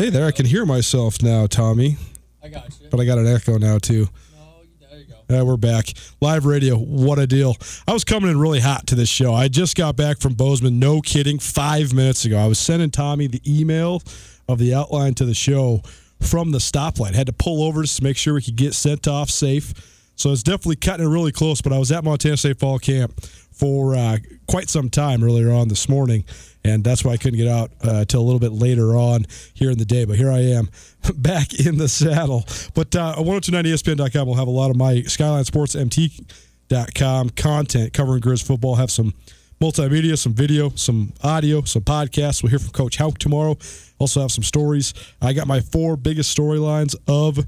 hey, there, I can hear myself now, Tommy. I got you. But I got an echo now, too. Oh, there you go. Yeah, we're back. Live radio. What a deal. I was coming in really hot to this show. I just got back from Bozeman, no kidding, five minutes ago. I was sending Tommy the email of the outline to the show from the stoplight. Had to pull over just to make sure we could get sent off safe. So it's definitely cutting it really close, but I was at Montana State Fall Camp for uh, quite some time earlier on this morning, and that's why I couldn't get out uh, till a little bit later on here in the day. But here I am back in the saddle. But uh, 1029ESPN.com will have a lot of my Skyline Sports MT.com content covering Grizz football. Have some multimedia, some video, some audio, some podcasts. We'll hear from Coach Hauck tomorrow. Also have some stories. I got my four biggest storylines of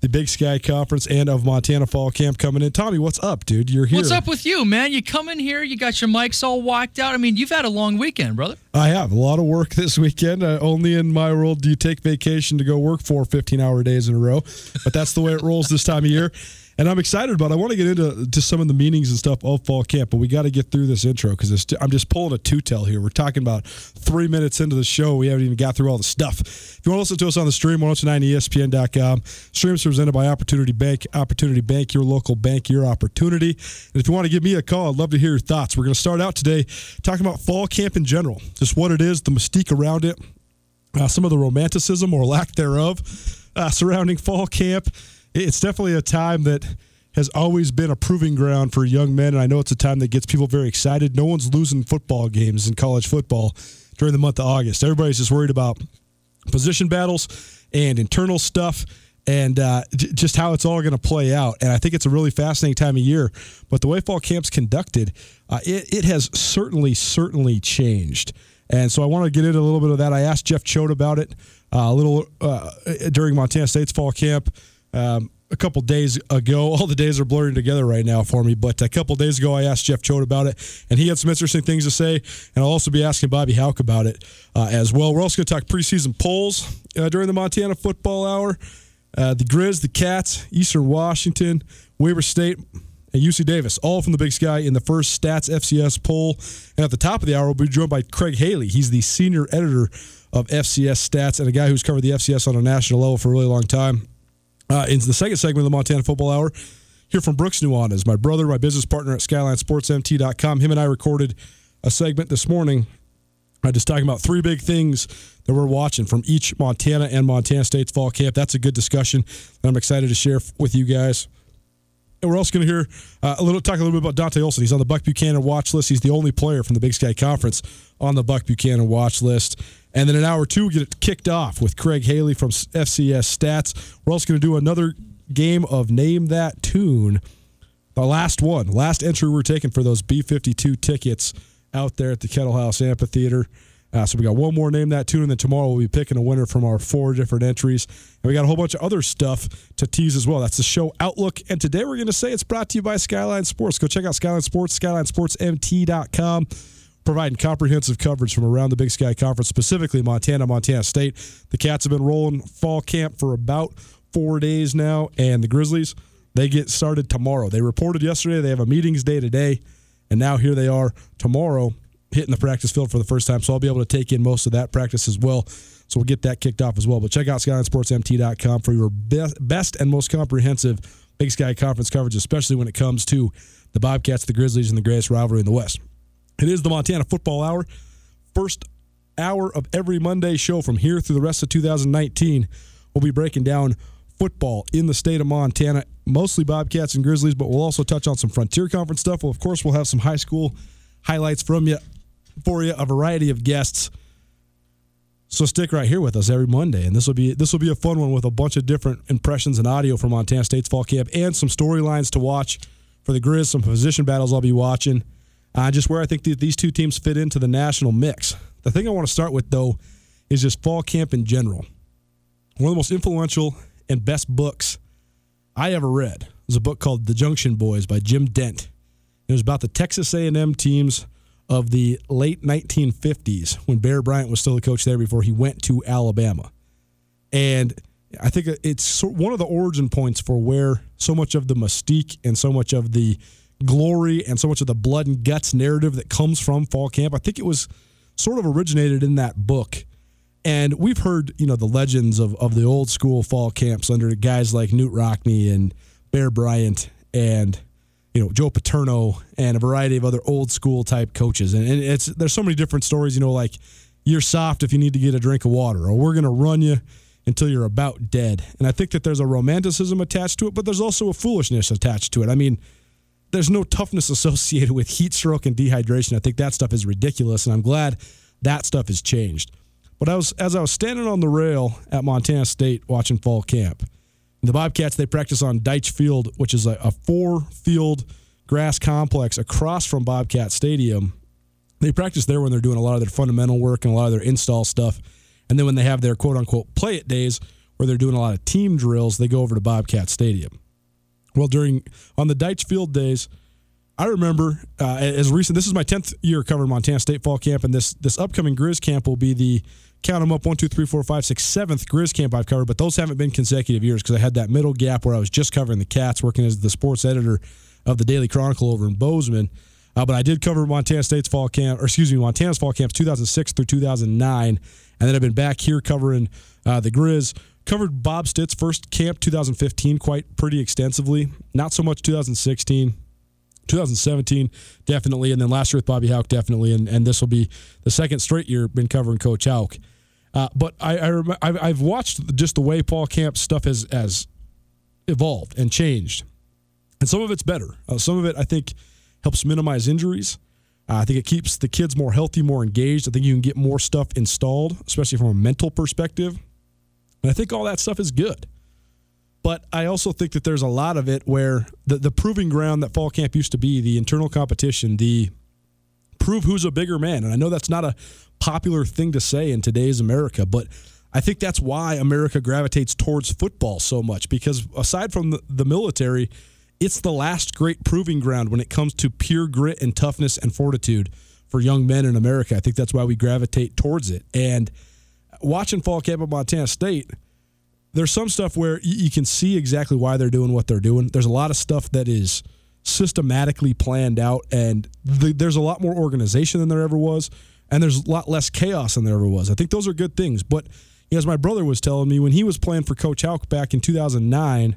the Big Sky Conference and of Montana Fall Camp coming in. Tommy, what's up, dude? You're here. What's up with you, man? You come in here, you got your mics all whacked out. I mean, you've had a long weekend, brother. I have a lot of work this weekend. Uh, only in my world do you take vacation to go work four 15 hour days in a row. But that's the way it rolls this time of year. And I'm excited about it. I want to get into to some of the meanings and stuff of fall camp, but we got to get through this intro because I'm just pulling a two tell here. We're talking about three minutes into the show. We haven't even got through all the stuff. If you want to listen to us on the stream, 1029ESPN.com. Streams presented by Opportunity Bank. Opportunity Bank, your local bank, your opportunity. And if you want to give me a call, I'd love to hear your thoughts. We're going to start out today talking about fall camp in general, just what it is, the mystique around it, uh, some of the romanticism or lack thereof uh, surrounding fall camp. It's definitely a time that has always been a proving ground for young men, and I know it's a time that gets people very excited. No one's losing football games in college football during the month of August. Everybody's just worried about position battles and internal stuff and uh, j- just how it's all going to play out. And I think it's a really fascinating time of year. But the way fall camp's conducted, uh, it, it has certainly, certainly changed. And so I want to get into a little bit of that. I asked Jeff Choate about it uh, a little uh, during Montana State's fall camp. Um, a couple days ago, all the days are blurring together right now for me. But a couple days ago, I asked Jeff Choate about it, and he had some interesting things to say. And I'll also be asking Bobby Hauck about it uh, as well. We're also going to talk preseason polls uh, during the Montana Football Hour. Uh, the Grizz, the Cats, Eastern Washington, Weber State, and UC Davis, all from the Big Sky in the first Stats FCS poll. And at the top of the hour, we'll be joined by Craig Haley. He's the senior editor of FCS Stats and a guy who's covered the FCS on a national level for a really long time. Uh, in the second segment of the Montana Football Hour, hear from Brooks Nuanez, my brother, my business partner at SkylineSportsMT.com. Him and I recorded a segment this morning uh, just talking about three big things that we're watching from each Montana and Montana State's fall camp. That's a good discussion that I'm excited to share with you guys. And we're also going to hear uh, a little talk a little bit about Dante Olson. He's on the Buck Buchanan watch list. He's the only player from the Big Sky Conference on the Buck Buchanan watch list. And then in hour two, we get it kicked off with Craig Haley from FCS Stats. We're also going to do another game of Name That Tune. The last one, last entry we're taking for those B 52 tickets out there at the Kettle House Amphitheater. Uh, so we got one more name that tune, and then tomorrow we'll be picking a winner from our four different entries. And we got a whole bunch of other stuff to tease as well. That's the show Outlook. And today we're going to say it's brought to you by Skyline Sports. Go check out Skyline Sports, SkylineSportsMT.com, providing comprehensive coverage from around the Big Sky Conference, specifically Montana, Montana State. The Cats have been rolling fall camp for about four days now, and the Grizzlies, they get started tomorrow. They reported yesterday they have a meetings day today, and now here they are tomorrow hitting the practice field for the first time. So I'll be able to take in most of that practice as well. So we'll get that kicked off as well. But check out SkylineSportsMT.com for your best, and most comprehensive Big Sky Conference coverage, especially when it comes to the Bobcats, the Grizzlies, and the greatest rivalry in the West. It is the Montana Football Hour. First hour of every Monday show from here through the rest of 2019. We'll be breaking down football in the state of Montana, mostly Bobcats and Grizzlies, but we'll also touch on some Frontier Conference stuff. Well, of course, we'll have some high school highlights from you for you, a variety of guests. So stick right here with us every Monday, and this will be this will be a fun one with a bunch of different impressions and audio from Montana State's fall camp, and some storylines to watch for the Grizz, some position battles I'll be watching, uh, just where I think these two teams fit into the national mix. The thing I want to start with though is just fall camp in general. One of the most influential and best books I ever read was a book called The Junction Boys by Jim Dent. It was about the Texas A&M teams of the late 1950s when Bear Bryant was still the coach there before he went to Alabama. And I think it's one of the origin points for where so much of the mystique and so much of the glory and so much of the blood and guts narrative that comes from fall camp. I think it was sort of originated in that book. And we've heard, you know, the legends of, of the old school fall camps under guys like Knute Rockne and Bear Bryant and you know Joe Paterno and a variety of other old school type coaches, and, and it's there's so many different stories. You know, like you're soft if you need to get a drink of water, or we're gonna run you until you're about dead. And I think that there's a romanticism attached to it, but there's also a foolishness attached to it. I mean, there's no toughness associated with heat stroke and dehydration. I think that stuff is ridiculous, and I'm glad that stuff has changed. But I was as I was standing on the rail at Montana State watching fall camp the Bobcats, they practice on Deitch Field, which is a, a four field grass complex across from Bobcat Stadium. They practice there when they're doing a lot of their fundamental work and a lot of their install stuff. And then when they have their quote unquote play it days where they're doing a lot of team drills, they go over to Bobcat Stadium. Well, during on the Deitch Field days, I remember uh, as recent. This is my tenth year covering Montana State fall camp, and this this upcoming Grizz camp will be the count them up one, two, three, four, five, six, seventh Grizz camp I've covered, but those haven't been consecutive years because I had that middle gap where I was just covering the Cats, working as the sports editor of the Daily Chronicle over in Bozeman. Uh, but I did cover Montana State's fall camp, or excuse me, Montana's fall camps 2006 through 2009, and then I've been back here covering uh, the Grizz. Covered Bob Stitt's first camp 2015 quite pretty extensively. Not so much 2016. 2017 definitely, and then last year with Bobby Hauck definitely, and, and this will be the second straight year been covering Coach Hauck. Uh, but I, I rem- I've watched just the way fall camp's stuff has has evolved and changed, and some of it's better. Uh, some of it I think helps minimize injuries. Uh, I think it keeps the kids more healthy, more engaged. I think you can get more stuff installed, especially from a mental perspective. And I think all that stuff is good. But I also think that there's a lot of it where the, the proving ground that fall camp used to be, the internal competition, the prove who's a bigger man. And I know that's not a popular thing to say in today's America, but I think that's why America gravitates towards football so much because aside from the, the military, it's the last great proving ground when it comes to pure grit and toughness and fortitude for young men in America. I think that's why we gravitate towards it. And watching fall camp at Montana State, there's some stuff where you can see exactly why they're doing what they're doing. There's a lot of stuff that is systematically planned out, and the, there's a lot more organization than there ever was, and there's a lot less chaos than there ever was. I think those are good things. But you know, as my brother was telling me when he was playing for Coach Hauck back in 2009,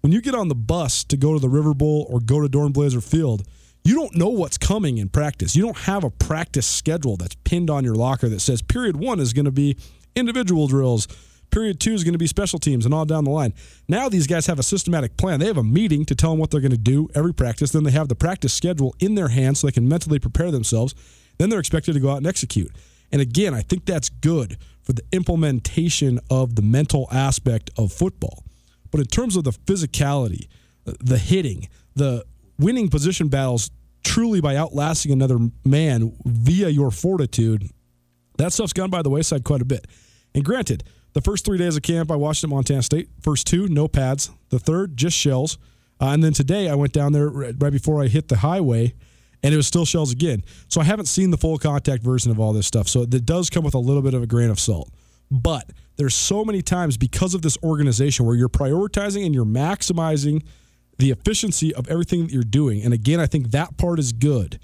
when you get on the bus to go to the River Bowl or go to Dornblaser Field, you don't know what's coming in practice. You don't have a practice schedule that's pinned on your locker that says period one is going to be individual drills period two is going to be special teams and all down the line. Now these guys have a systematic plan. They have a meeting to tell them what they're going to do every practice. Then they have the practice schedule in their hands so they can mentally prepare themselves. Then they're expected to go out and execute. And again, I think that's good for the implementation of the mental aspect of football. But in terms of the physicality, the hitting, the winning position battles truly by outlasting another man via your fortitude, that stuff's gone by the wayside quite a bit. And granted, the first three days of camp, I watched at Montana State. First two, no pads. The third, just shells. Uh, and then today, I went down there right before I hit the highway, and it was still shells again. So I haven't seen the full contact version of all this stuff. So it does come with a little bit of a grain of salt. But there's so many times because of this organization where you're prioritizing and you're maximizing the efficiency of everything that you're doing. And again, I think that part is good.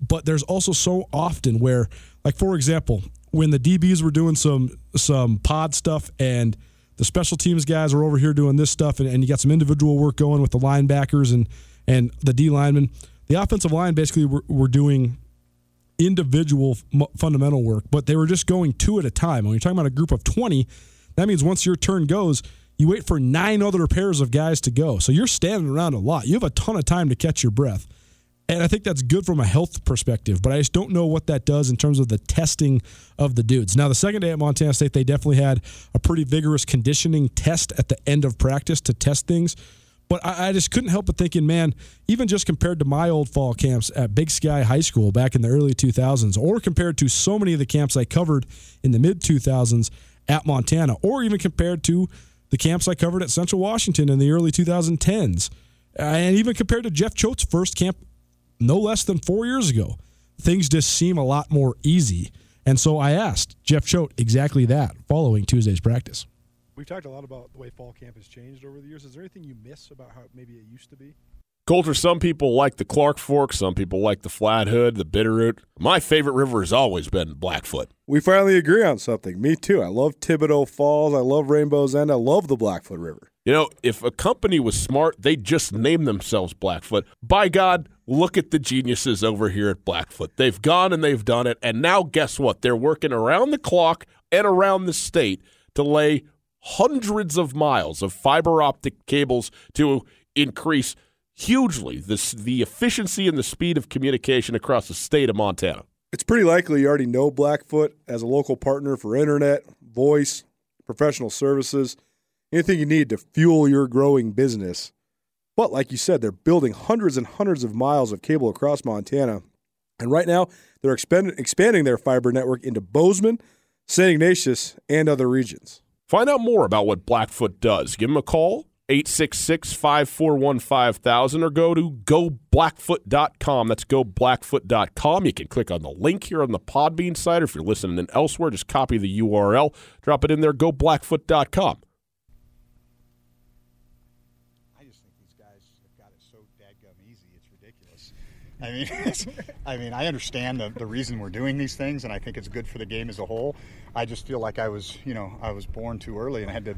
But there's also so often where, like for example, when the DBs were doing some some pod stuff and the special teams guys are over here doing this stuff, and, and you got some individual work going with the linebackers and and the D linemen. The offensive line basically were, were doing individual f- fundamental work, but they were just going two at a time. When you're talking about a group of 20, that means once your turn goes, you wait for nine other pairs of guys to go. So you're standing around a lot. You have a ton of time to catch your breath. And I think that's good from a health perspective, but I just don't know what that does in terms of the testing of the dudes. Now, the second day at Montana State, they definitely had a pretty vigorous conditioning test at the end of practice to test things. But I, I just couldn't help but thinking, man, even just compared to my old fall camps at Big Sky High School back in the early 2000s, or compared to so many of the camps I covered in the mid 2000s at Montana, or even compared to the camps I covered at Central Washington in the early 2010s, and even compared to Jeff Choate's first camp no less than four years ago, things just seem a lot more easy. And so I asked Jeff Choate exactly that following Tuesday's practice. We've talked a lot about the way fall camp has changed over the years. Is there anything you miss about how maybe it used to be? Colter, some people like the Clark Fork, some people like the Flathead, the Bitterroot. My favorite river has always been Blackfoot. We finally agree on something. Me too. I love Thibodaux Falls. I love Rainbow's End. I love the Blackfoot River. You know, if a company was smart, they'd just name themselves Blackfoot. By God, look at the geniuses over here at Blackfoot. They've gone and they've done it. And now, guess what? They're working around the clock and around the state to lay hundreds of miles of fiber optic cables to increase hugely the, the efficiency and the speed of communication across the state of Montana. It's pretty likely you already know Blackfoot as a local partner for internet, voice, professional services, anything you need to fuel your growing business. But like you said, they're building hundreds and hundreds of miles of cable across Montana. And right now, they're expand- expanding their fiber network into Bozeman, St. Ignatius, and other regions. Find out more about what Blackfoot does. Give them a call, 866 541 5000, or go to goblackfoot.com. That's goblackfoot.com. You can click on the link here on the Podbean site, or if you're listening in elsewhere, just copy the URL, drop it in there, goblackfoot.com. I just think these guys have got it so dadgum easy, it's ridiculous. I mean, I mean, I understand the, the reason we're doing these things, and I think it's good for the game as a whole. I just feel like I was, you know, I was born too early, and I had to.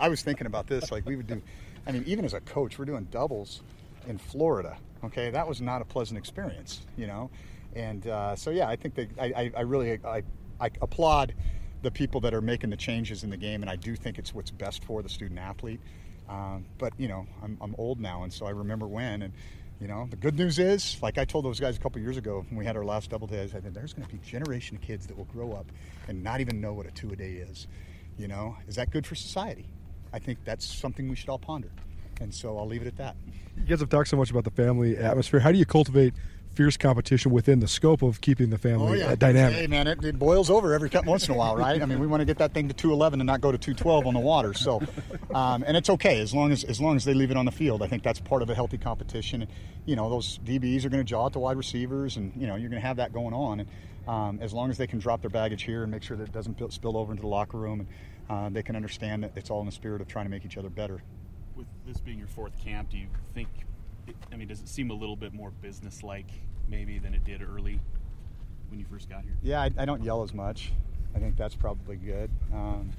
I was thinking about this, like we would do. I mean, even as a coach, we're doing doubles in Florida. Okay, that was not a pleasant experience, you know, and uh, so yeah, I think that I, I, really I, I applaud the people that are making the changes in the game, and I do think it's what's best for the student athlete. Um, but you know, I'm, I'm old now, and so I remember when. And you know, the good news is, like I told those guys a couple years ago when we had our last double day, I said, "There's going to be a generation of kids that will grow up and not even know what a two a day is." You know, is that good for society? I think that's something we should all ponder. And so I'll leave it at that. You guys have talked so much about the family atmosphere. How do you cultivate fierce competition within the scope of keeping the family uh, dynamic? Hey, man, it, it, boils over every once in a while, right? I mean, we want to get that thing to 211 and not go to 212 on the water. So, um, and it's okay as long as as long as they leave it on the field. I think that's part of a healthy competition. And, you know, those DBs are going to jaw at the wide receivers, and you know, you're going to have that going on. And um, as long as they can drop their baggage here and make sure that it doesn't spill over into the locker room, and uh, they can understand that it's all in the spirit of trying to make each other better. With this being your fourth camp, do you think? I mean, does it seem a little bit more business-like maybe than it did early when you first got here? Yeah, I, I don't yell as much. I think that's probably good. Um,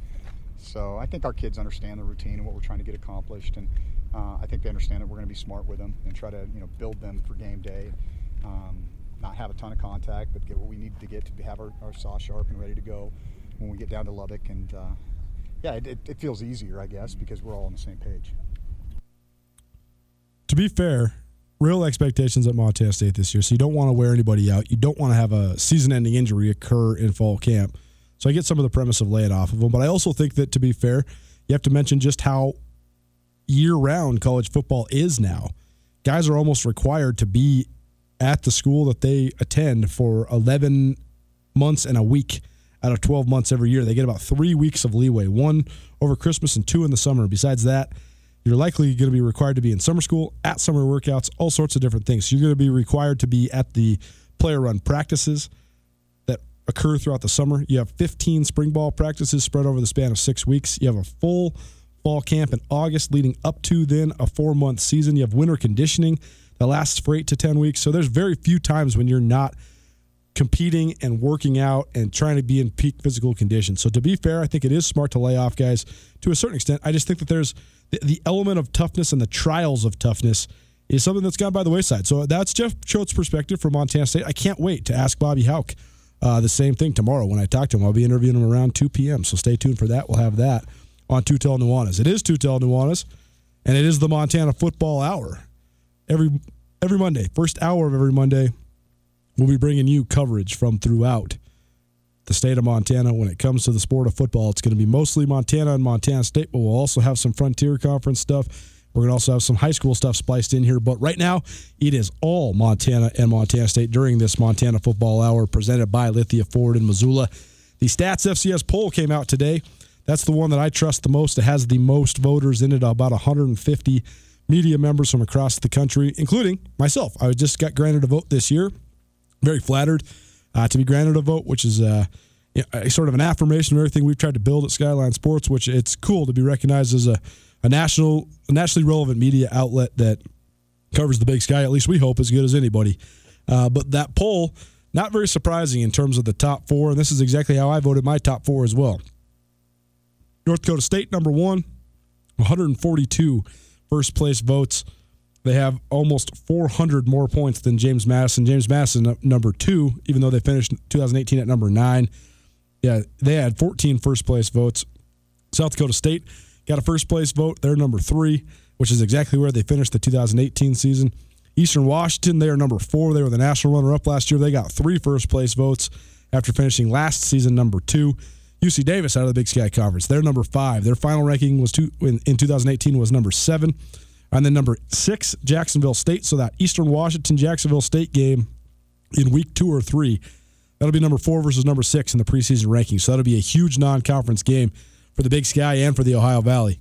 so I think our kids understand the routine and what we're trying to get accomplished, and uh, I think they understand that we're going to be smart with them and try to you know build them for game day. Um, not have a ton of contact, but get what we need to get to have our, our saw sharp and ready to go when we get down to Lubbock. And uh, yeah, it, it, it feels easier, I guess, because we're all on the same page. To be fair, real expectations at Montana State this year. So you don't want to wear anybody out. You don't want to have a season-ending injury occur in fall camp. So I get some of the premise of lay it off of them, but I also think that to be fair, you have to mention just how year-round college football is now. Guys are almost required to be at the school that they attend for 11 months and a week out of 12 months every year. They get about three weeks of leeway, one over Christmas and two in the summer. Besides that, you're likely going to be required to be in summer school, at summer workouts, all sorts of different things. You're going to be required to be at the player run practices that occur throughout the summer. You have 15 spring ball practices spread over the span of six weeks. You have a full fall camp in August, leading up to then a four month season. You have winter conditioning that lasts for eight to 10 weeks. So there's very few times when you're not competing and working out and trying to be in peak physical condition. So to be fair, I think it is smart to lay off guys to a certain extent. I just think that there's the, the element of toughness and the trials of toughness is something that's gone by the wayside. So that's Jeff Choate's perspective from Montana State. I can't wait to ask Bobby Hauck uh, the same thing tomorrow when I talk to him. I'll be interviewing him around 2 p.m. So stay tuned for that. We'll have that on Tutel Nuanez. It is Tutel Nuanez, and it is the Montana Football Hour. Every every Monday, first hour of every Monday, we'll be bringing you coverage from throughout the state of Montana when it comes to the sport of football. It's going to be mostly Montana and Montana State, but we'll also have some Frontier Conference stuff. We're going to also have some high school stuff spliced in here. But right now, it is all Montana and Montana State during this Montana Football Hour presented by Lithia Ford in Missoula. The Stats FCS poll came out today. That's the one that I trust the most. It has the most voters in it, about 150 media members from across the country, including myself. I just got granted a vote this year. Very flattered uh, to be granted a vote, which is uh, a sort of an affirmation of everything we've tried to build at Skyline Sports. Which it's cool to be recognized as a, a national, a nationally relevant media outlet that covers the Big Sky. At least we hope as good as anybody. Uh, but that poll, not very surprising in terms of the top four, and this is exactly how I voted my top four as well. North Dakota State number one, 142 first place votes. They have almost 400 more points than James Madison. James Madison number two, even though they finished 2018 at number nine. Yeah, they had 14 first place votes. South Dakota State got a first place vote. They're number three, which is exactly where they finished the 2018 season. Eastern Washington, they are number four. They were the national runner up last year. They got three first place votes after finishing last season number two. UC Davis out of the Big Sky Conference, they're number five. Their final ranking was two, in, in 2018 was number seven. And then number six, Jacksonville State. So that Eastern Washington Jacksonville State game in week two or three, that'll be number four versus number six in the preseason rankings. So that'll be a huge non conference game for the Big Sky and for the Ohio Valley.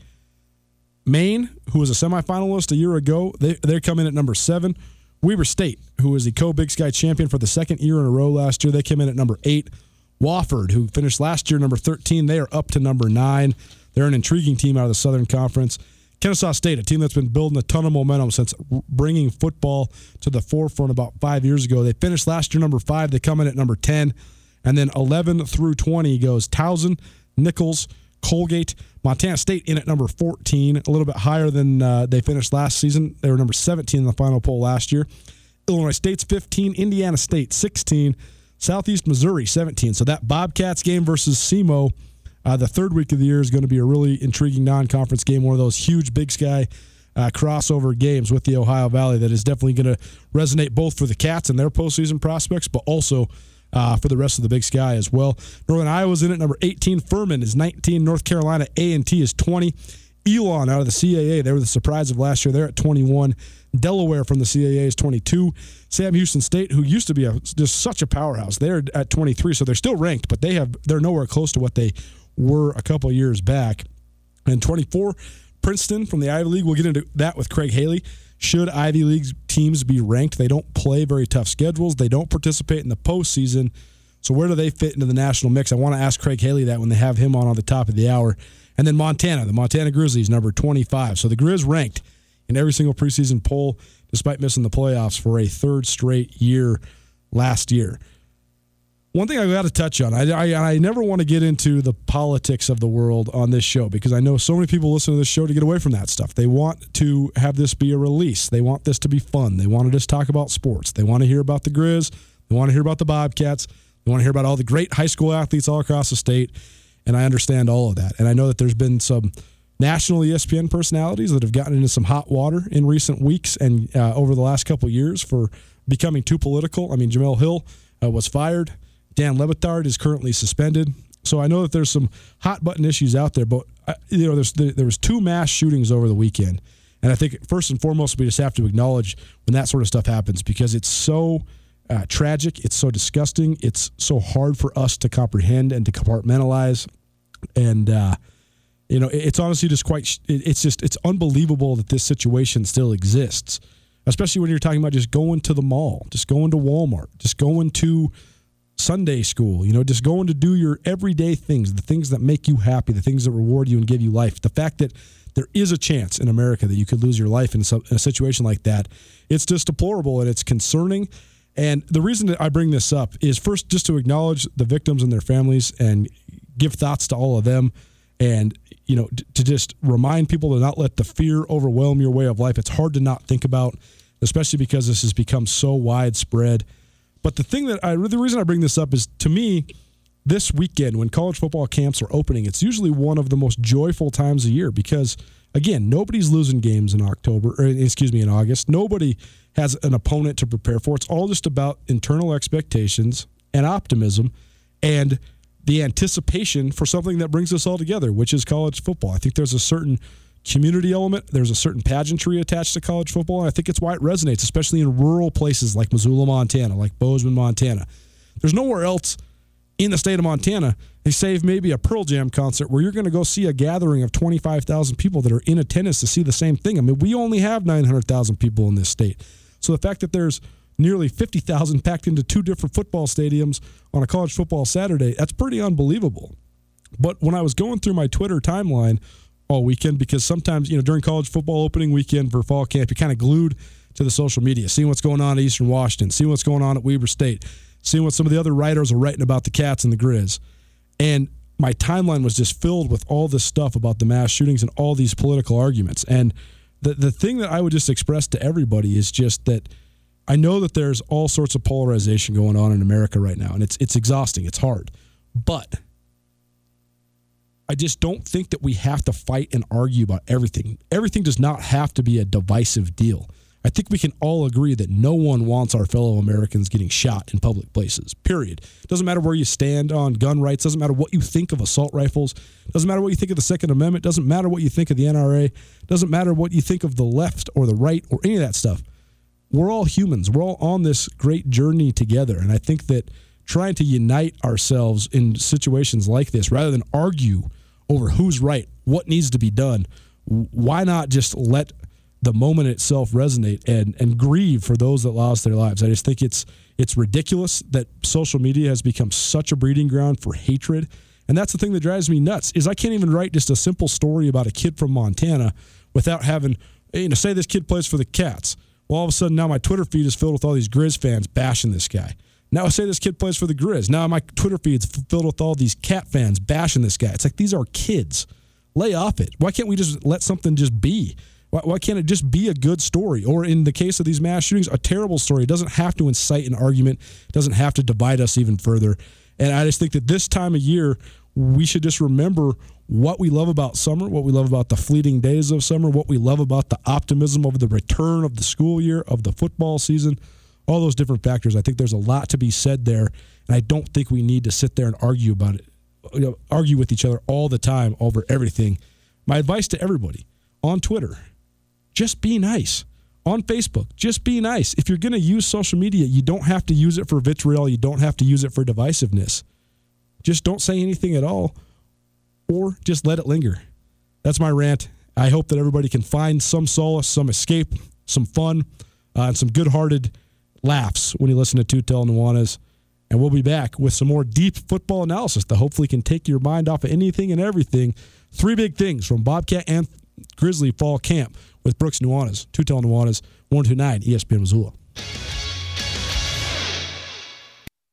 Maine, who was a semifinalist a year ago, they, they're coming at number seven. Weber State, who was the co Big Sky champion for the second year in a row last year, they came in at number eight. Wofford, who finished last year number 13, they are up to number nine. They're an intriguing team out of the Southern Conference. Kennesaw State, a team that's been building a ton of momentum since bringing football to the forefront about five years ago. They finished last year number five. They come in at number 10. And then 11 through 20 goes Towson, Nicholls, Colgate, Montana State in at number 14, a little bit higher than uh, they finished last season. They were number 17 in the final poll last year. Illinois State's 15, Indiana State 16, Southeast Missouri 17. So that Bobcats game versus SEMO uh, the third week of the year is going to be a really intriguing non-conference game, one of those huge Big Sky uh, crossover games with the Ohio Valley that is definitely going to resonate both for the Cats and their postseason prospects, but also uh, for the rest of the Big Sky as well. Northern Iowa's in at number 18. Furman is 19. North Carolina A&T is 20. Elon out of the CAA, they were the surprise of last year. They're at 21. Delaware from the CAA is 22. Sam Houston State, who used to be a, just such a powerhouse, they're at 23. So they're still ranked, but they have they're nowhere close to what they were a couple years back. And 24, Princeton from the Ivy League. We'll get into that with Craig Haley. Should Ivy League teams be ranked? They don't play very tough schedules. They don't participate in the postseason. So where do they fit into the national mix? I want to ask Craig Haley that when they have him on on the top of the hour. And then Montana, the Montana Grizzlies, number 25. So the Grizz ranked in every single preseason poll, despite missing the playoffs for a third straight year last year. One thing I got to touch on, I, I, I never want to get into the politics of the world on this show because I know so many people listen to this show to get away from that stuff. They want to have this be a release. They want this to be fun. They want to just talk about sports. They want to hear about the Grizz. They want to hear about the Bobcats. They want to hear about all the great high school athletes all across the state. and I understand all of that. And I know that there's been some national ESPN personalities that have gotten into some hot water in recent weeks and uh, over the last couple years for becoming too political. I mean, Jemele Hill uh, was fired. Dan Le Batard is currently suspended. So I know that there's some hot button issues out there, but uh, you know, there's there, there was two mass shootings over the weekend, and I think first and foremost we just have to acknowledge when that sort of stuff happens because it's so uh, tragic, it's so disgusting, it's so hard for us to comprehend and to compartmentalize, and uh, you know, it's honestly just quite. It's just it's unbelievable that this situation still exists, especially when you're talking about just going to the mall, just going to Walmart, just going to Sunday school, you know, just going to do your everyday things, the things that make you happy, the things that reward you and give you life. The fact that there is a chance in America that you could lose your life in, a situation like that, it's just deplorable and it's concerning. And the reason that I bring this up is first just to acknowledge the victims and their families and give thoughts to all of them and you know to just remind people to not let the fear overwhelm your way of life it's hard to not think about especially because this has become so widespread but the thing that I the reason I bring this up is to me, this weekend when college football camps are opening, it's usually one of the most joyful times of year because again, nobody's losing games in October or excuse me, in August. Nobody has an opponent to prepare for. It's all just about internal expectations and optimism and the anticipation for something that brings us all together, which is college football. I think there's a certain community element. There's a certain pageantry attached to college football, and I think it's why it resonates, especially in rural places like Missoula, Montana, like Bozeman, Montana. There's nowhere else in the state of Montana, they save maybe a Pearl Jam concert where you're going to go see a gathering of 25,000 people that are in attendance to see the same thing. I mean, we only have 900,000 people in this state. So the fact that there's nearly 50,000 packed into two different football stadiums on a college football Saturday, that's pretty unbelievable. But when I was going through my Twitter timeline all weekend, because sometimes, you know, during college football opening weekend for fall camp, you're kind of glued to the social media, seeing what's going on at Eastern Washington, seeing what's going on at Weber State, seeing what some of the other writers are writing about the Cats and the Grizz. And my timeline was just filled with all this stuff about the mass shootings and all these political arguments. And the, the thing that I would just express to everybody is just that I know that there's all sorts of polarization going on in America right now, and it's it's exhausting, it's hard. But I just don't think that we have to fight and argue about everything. Everything does not have to be a divisive deal. I think we can all agree that no one wants our fellow Americans getting shot in public places. Period. Doesn't matter where you stand on gun rights, doesn't matter what you think of assault rifles, doesn't matter what you think of the Second Amendment, doesn't matter what you think of the NRA, doesn't matter what you think of the left or the right or any of that stuff. We're all humans. We're all on this great journey together. And I think that trying to unite ourselves in situations like this rather than argue over who's right, what needs to be done, why not just let the moment itself resonate and and grieve for those that lost their lives. I just think it's it's ridiculous that social media has become such a breeding ground for hatred. And that's the thing that drives me nuts is I can't even write just a simple story about a kid from Montana without having you know say this kid plays for the Cats. Well, all of a sudden now my Twitter feed is filled with all these Grizz fans bashing this guy. Now say this kid plays for the Grizz. Now my Twitter feed's filled with all these Cat fans bashing this guy. It's like these are kids. Lay off it. Why can't we just let something just be? Why, why can't it just be a good story? Or in the case of these mass shootings, a terrible story. It doesn't have to incite an argument. It doesn't have to divide us even further. And I just think that this time of year, we should just remember what we love about summer, what we love about the fleeting days of summer, what we love about the optimism of the return of the school year, of the football season, all those different factors. I think there's a lot to be said there. And I don't think we need to sit there and argue about it, you know, argue with each other all the time over everything. My advice to everybody on Twitter just be nice. On Facebook, just be nice. If you're going to use social media, you don't have to use it for vitriol. You don't have to use it for divisiveness. Just don't say anything at all or just let it linger. That's my rant. I hope that everybody can find some solace, some escape, some fun, uh, and some good hearted laughs when you listen to Tutel Nuanez. And we'll be back with some more deep football analysis that hopefully can take your mind off of anything and everything. Three big things from Bobcat and Grizzly Fall Camp with Brooks Nuanez, Tutel Nuanez, 129 ESPN Missoula.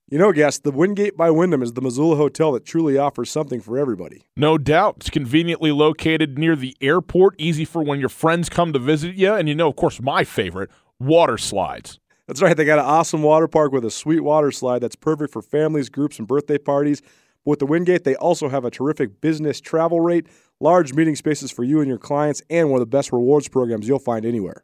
You know, guests, the Wingate by Wyndham is the Missoula hotel that truly offers something for everybody. No doubt. It's conveniently located near the airport, easy for when your friends come to visit you. And you know, of course, my favorite water slides. That's right, they got an awesome water park with a sweet water slide that's perfect for families, groups, and birthday parties. With the Wingate, they also have a terrific business travel rate, large meeting spaces for you and your clients, and one of the best rewards programs you'll find anywhere.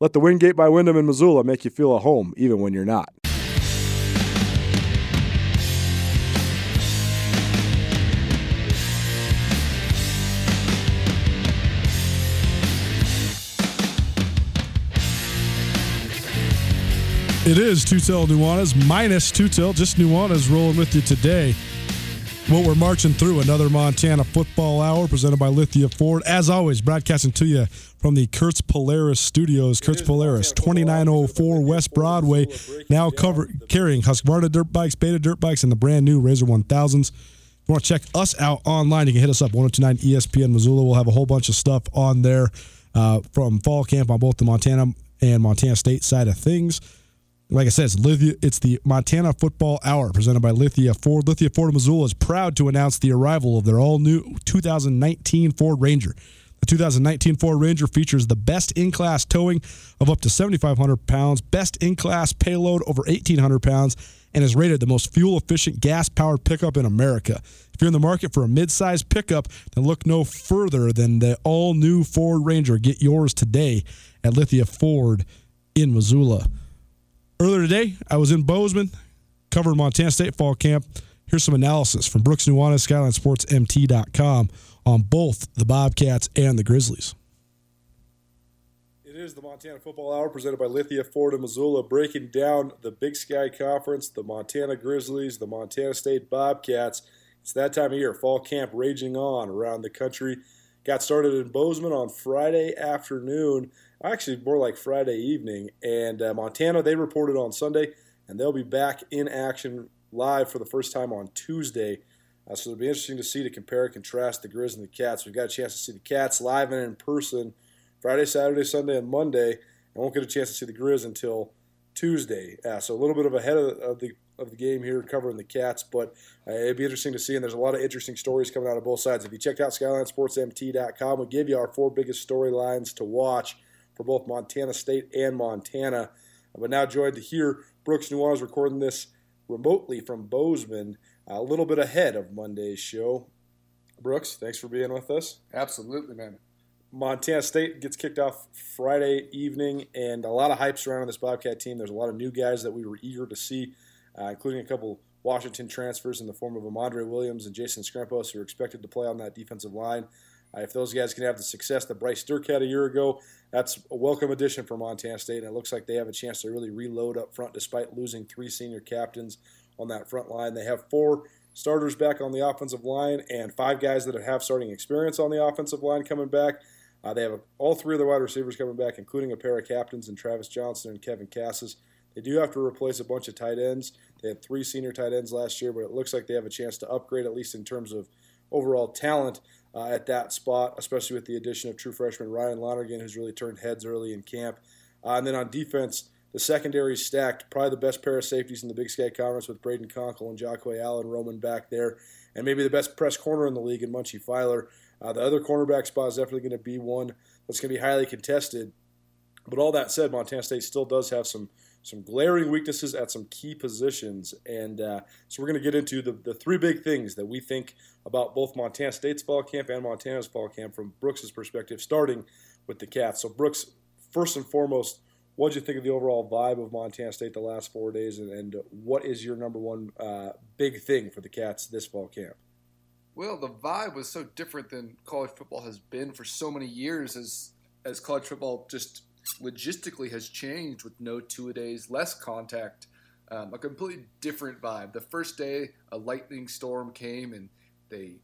Let the Wingate by Wyndham in Missoula make you feel at home, even when you're not. It is Tutel Nuanez minus Tutel, just Nuanez rolling with you today. Well, we're marching through another Montana football hour presented by Lithia Ford. As always, broadcasting to you from the Kurtz Polaris Studios. Kurtz Polaris, 2904 West Broadway, now cover, carrying Husqvarna dirt bikes, Beta dirt bikes, and the brand new RZR 1000s. If you want to check us out online, you can hit us up 1029 ESPN Missoula. We'll have a whole bunch of stuff on there uh, from fall camp on both the Montana and Montana State side of things. Like I said, it's, Lithia, it's the Montana Football Hour presented by Lithia Ford. Lithia Ford of Missoula is proud to announce the arrival of their all new 2019 Ford Ranger. The 2019 Ford Ranger features the best in class towing of up to 7,500 pounds, best in class payload over 1,800 pounds, and is rated the most fuel efficient gas powered pickup in America. If you're in the market for a mid-size pickup, then look no further than the all new Ford Ranger. Get yours today at Lithia Ford in Missoula. Earlier today, I was in Bozeman, covering Montana State Fall Camp. Here's some analysis from Brooks Nuanez, SkylineSportsMT.com on both the Bobcats and the Grizzlies. It is the Montana Football Hour presented by Lithia Ford in Missoula, breaking down the Big Sky Conference, the Montana Grizzlies, the Montana State Bobcats. It's that time of year, fall camp raging on around the country. Got started in Bozeman on Friday afternoon actually more like Friday evening. And uh, Montana, they reported on Sunday, and they'll be back in action live for the first time on Tuesday. Uh, so it'll be interesting to see to compare and contrast the Grizz and the Cats. We've got a chance to see the Cats live and in person Friday, Saturday, Sunday, and Monday. I won't get a chance to see the Grizz until Tuesday. Uh, so a little bit of ahead of, of the of the game here covering the Cats, but uh, it'd be interesting to see. And there's a lot of interesting stories coming out of both sides. If you checked out SkylineSportsMT.com, we give you our four biggest storylines to watch for both Montana State and Montana. But now joined to hear Brooks Nuanez recording this remotely from Bozeman, a little bit ahead of Monday's show. Brooks, thanks for being with us. Absolutely, man. Montana State gets kicked off Friday evening, and a lot of hype surrounding this Bobcat team. There's a lot of new guys that we were eager to see, uh, including a couple Washington transfers in the form of Amandre Williams and Jason Scrempos, who are expected to play on that defensive line. Uh, if those guys can have the success that Bryce Sterk had a year ago, that's a welcome addition for Montana State. And it looks like they have a chance to really reload up front despite losing three senior captains on that front line. They have four starters back on the offensive line and five guys that have starting experience on the offensive line coming back. Uh, they have all three of the wide receivers coming back, including a pair of captains and Travis Johnson and Kevin Kassis. They do have to replace a bunch of tight ends. They had three senior tight ends last year, but it looks like they have a chance to upgrade, at least in terms of overall talent uh, at that spot, especially with the addition of true freshman Ryan Lonergan, who's really turned heads early in camp. Uh, and then on defense, the secondary is stacked. Probably the best pair of safeties in the Big Sky Conference with Brayden Konkol and Jahque Alleyne Roman back there. And maybe the best press corner in the league in Munchie Filer. Uh, the other cornerback spot is definitely going to be one that's going to be highly contested. But all that said, Montana State still does have some some glaring weaknesses at some key positions. And uh, so we're going to get into the, the three big things that we think about both Montana State's fall camp and Montana's fall camp from Brooks's perspective, starting with the Cats. So, Brooks, first and foremost, what did you think of the overall vibe of Montana State the last four days, and, and what is your number one uh, big thing for the Cats this fall camp? Well, the vibe was so different than college football has been for so many years as as college football just logistically has changed with no two a days, less contact, um, a completely different vibe. The first day, a lightning storm came and they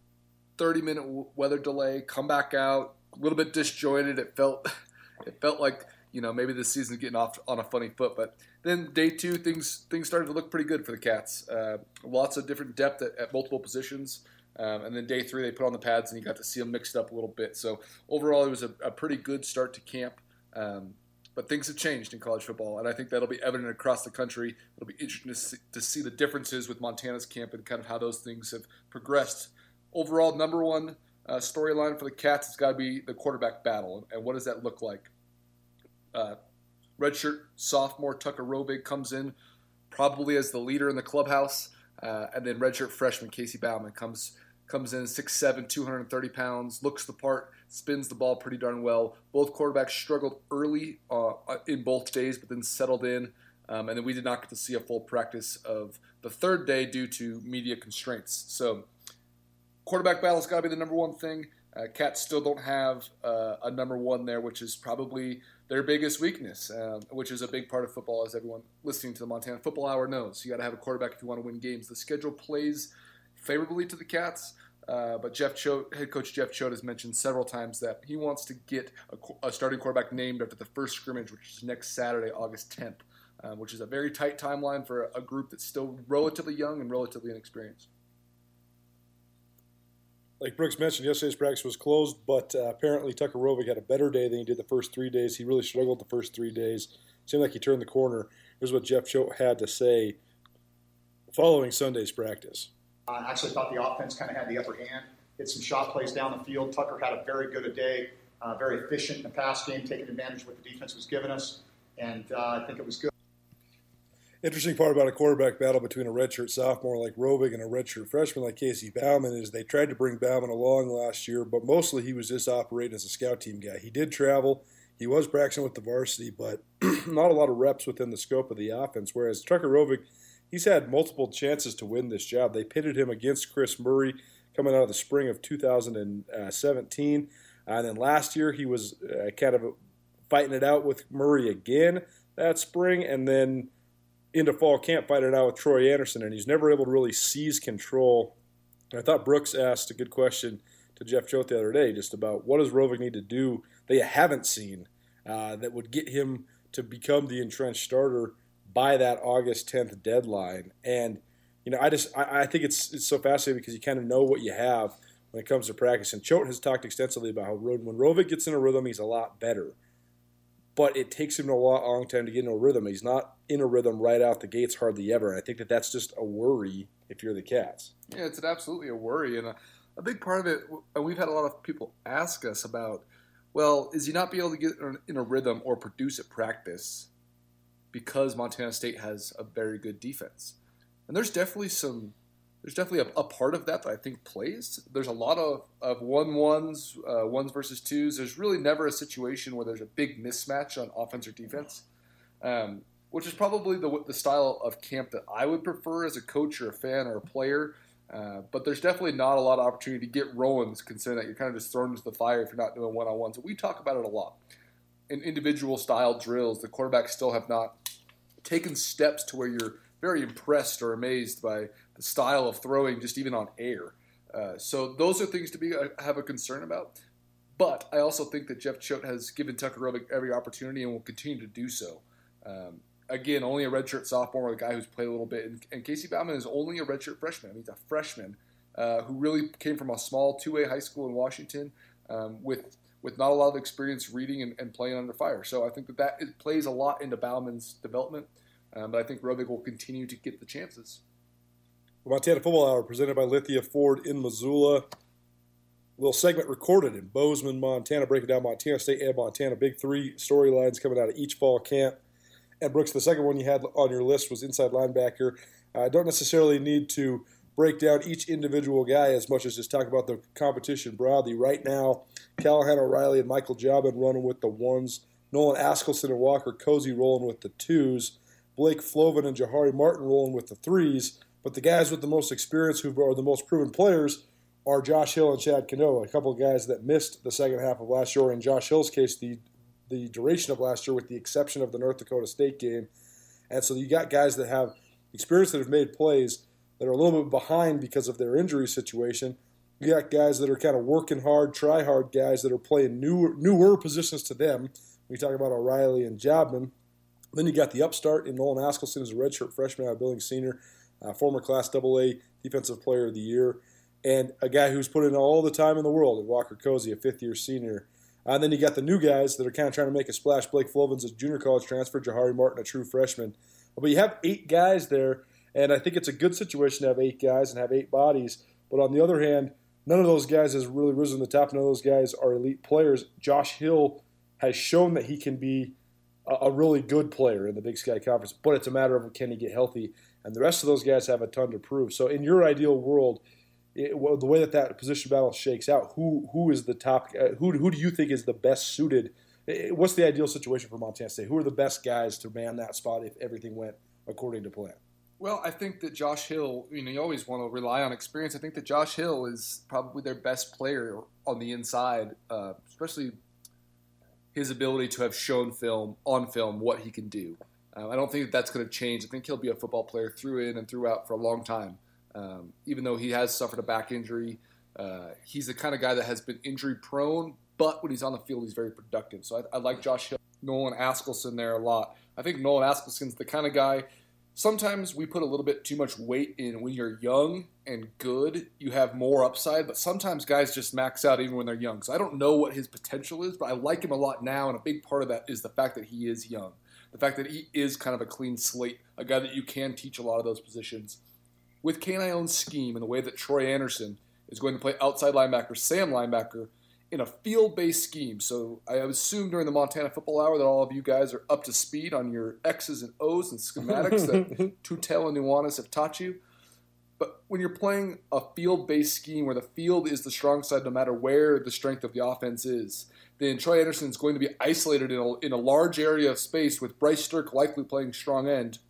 30 minute weather delay, come back out, a little bit disjointed. It felt it felt like you know maybe the season's getting off on a funny foot, but then day two things things started to look pretty good for the Cats. Uh, lots of different depth at, at multiple positions. Um, and then day three, they put on the pads and you got to see them mixed up a little bit. So overall, it was a, a pretty good start to camp. Um, but things have changed in college football, and I think that'll be evident across the country. It'll be interesting to see, to see the differences with Montana's camp and kind of how those things have progressed. Overall, number one uh, storyline for the Cats has got to be the quarterback battle, and what does that look like? Uh, redshirt sophomore Tucker Rovig comes in probably as the leader in the clubhouse, uh, and then redshirt freshman Casey Bauman comes comes in 6'7", 230 pounds, looks the part, spins the ball pretty darn well. Both quarterbacks struggled early uh, in both days, but then settled in. Um, and then we did not get to see a full practice of the third day due to media constraints. So, quarterback battle's got to be the number one thing. Uh, Cats still don't have uh, a number one there, which is probably their biggest weakness, um, which is a big part of football, as everyone listening to the Montana Football Hour knows. You got to have a quarterback if you want to win games. The schedule plays favorably to the Cats. Uh, but Jeff head coach Jeff Choate has mentioned several times that he wants to get a, a, starting quarterback named after the first scrimmage, which is next Saturday, August 10th, uh, which is a very tight timeline for a, a, group that's still relatively young and relatively inexperienced. Like Brooks mentioned, yesterday's practice was closed, but uh, apparently Tucker Rovig had a better day than he did the first three days. He really struggled the first three days. Seemed like he turned the corner. Here's what Jeff Choate had to say following Sunday's practice. I actually thought the offense kind of had the upper hand. Hit some shot plays down the field. Tucker had a very good a day, uh, very efficient in the pass game, taking advantage of what the defense was giving us, and uh, I think it was good. Interesting part about a quarterback battle between a redshirt sophomore like Rovig and a redshirt freshman like Casey Bauman is they tried to bring Bauman along last year, but mostly he was just operating as a scout team guy. He did travel, he was practicing with the varsity, but not a lot of reps within the scope of the offense. Whereas Tucker Rovig – he's had multiple chances to win this job. They pitted him against Chris Murray coming out of the spring of 2017. And then last year, he was uh, kind of fighting it out with Murray again that spring. And then into fall camp, fighting it out with Troy Andersen. And he's never able to really seize control. I thought Brooks asked a good question to Jeff Choate the other day just about what does Rovig need to do that you haven't seen uh, that would get him to become the entrenched starter by that August 10th deadline. And you know, I just I, I, think it's it's so fascinating because you kind of know what you have when it comes to practice. And Choate has talked extensively about how when Rovig gets in a rhythm, he's a lot better. But it takes him a lot, long time to get in a rhythm. He's not in a rhythm right out the gates hardly ever. And I think that that's just a worry if you're the Cats. Yeah, it's an absolutely a worry, and a, a big part of it. And we've had a lot of people ask us about, well, is he not be able to get in a rhythm or produce at practice? Because Montana State has a very good defense. And there's definitely some there's definitely a, a part of that that I think plays. There's a lot of, of one ones, uh, ones versus twos. There's really never a situation where there's a big mismatch on offense or defense, um, which is probably the, the style of camp that I would prefer as a coach or a fan or a player. Uh, but there's definitely not a lot of opportunity to get rolling, considering that you're kind of just thrown into the fire if you're not doing one on ones. We talk about it a lot. In individual style drills, the quarterbacks still have not taken steps to where you're very impressed or amazed by the style of throwing, just even on air. Uh, so those are things to be uh, have a concern about. But I also think that Jeff Choate has given Tucker Rovig every opportunity and will continue to do so. Um, again, only a redshirt sophomore, a guy who's played a little bit, and, and Casey Bauman is only a redshirt freshman. I mean, he's a freshman uh, who really came from a small two-way high school in Washington um, with with not a lot of experience reading and, and playing under fire. So I think that that plays a lot into Bauman's development. Um, but I think Rovig will continue to get the chances. Montana Football Hour presented by Lithia Ford in Missoula. A little segment recorded in Bozeman, Montana, breaking down Montana State and Montana. Big three storylines coming out of each fall camp. And Brooks, the second one you had on your list was inside linebacker. I don't necessarily need to break down each individual guy as much as just talk about the competition broadly. Right now, Callahan O'Reilly and Michael Jobman running with the ones. Nolan Askelson and Walker Cozy rolling with the twos. Blake Flovin and Jahari Martin rolling with the threes. But the guys with the most experience, who are the most proven players, are Josh Hill and Chad Cano, a couple of guys that missed the second half of last year. In Josh Hill's case, the the duration of last year, with the exception of the North Dakota State game. And so you got guys that have experience that have made plays that are a little bit behind because of their injury situation. You got guys that are kind of working hard, try hard guys that are playing newer, newer positions to them. We talk about O'Reilly and Jobman. Then you got the upstart in Nolan Askelson as a redshirt freshman out of Billings Senior, uh, former Class AA Defensive Player of the Year. and a guy who's put in all the time in the world, Walker Cozy, a fifth year senior. And then you got the new guys that are kind of trying to make a splash. Blake Flovins, a junior college transfer, Jahari Martin, a true freshman. But you have eight guys there, and I think it's a good situation to have eight guys and have eight bodies. But on the other hand, none of those guys has really risen to the top. None of those guys are elite players. Josh Hill has shown that he can be a, a really good player in the Big Sky Conference, but it's a matter of can he get healthy. And the rest of those guys have a ton to prove. So in your ideal world, it, well, the way that that position battle shakes out, who who is the top? Uh, who who do you think is the best suited? What's the ideal situation for Montana State? Who are the best guys to man that spot if everything went according to plan? Well, I think that Josh Hill, you know, you always want to rely on experience. I think that Josh Hill is probably their best player on the inside, uh, especially his ability to have shown film on film what he can do. Uh, I don't think that that's going to change. I think he'll be a football player through in and throughout for a long time. Um, even though he has suffered a back injury, uh, he's the kind of guy that has been injury prone, but when he's on the field, he's very productive. So I, I like Josh Hill, Nolan Askelson there a lot. I think Nolan Askelson's the kind of guy. Sometimes we put a little bit too much weight in when you're young and good, you have more upside, but sometimes guys just max out even when they're young. So I don't know what his potential is, but I like him a lot now, and a big part of that is the fact that he is young. The fact that he is kind of a clean slate, a guy that you can teach a lot of those positions with K-9's scheme and the way that Troy Andersen is going to play outside linebacker, Sam linebacker, in a field-based scheme. So I assume during the Montana Football Hour that all of you guys are up to speed on your X's and O's and schematics that Tutel and Nuanez have taught you. But when you're playing a field-based scheme where the field is the strong side no matter where the strength of the offense is, then Troy Andersen is going to be isolated in a, in a large area of space with Bryce Sterk likely playing strong end –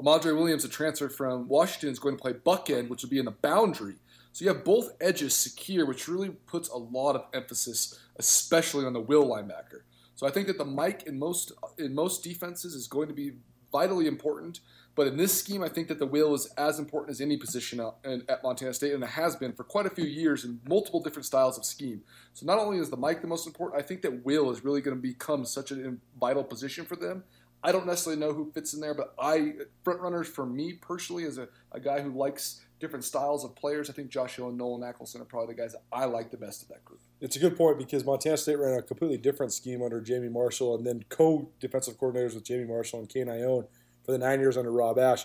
Amandre Williams, a transfer from Washington, is going to play buck end, which will be in the boundary. So you have both edges secure, which really puts a lot of emphasis, especially on the will linebacker. So I think that the Mike in most in most defenses is going to be vitally important. But in this scheme, I think that the will is as important as any position at Montana State, and it has been for quite a few years in multiple different styles of scheme. So not only is the mic the most important, I think that will is really going to become such a vital position for them I don't necessarily know who fits in there, but I front runners for me personally as a, a guy who likes different styles of players. I think Josh Hill and Nolan Askelson are probably the guys that I like the best of that group. It's a good point because Montana State ran a completely different scheme under Jamie Marshall and then co-defensive coordinators with Jamie Marshall and Kane Ioane for the nine years under Rob Ash.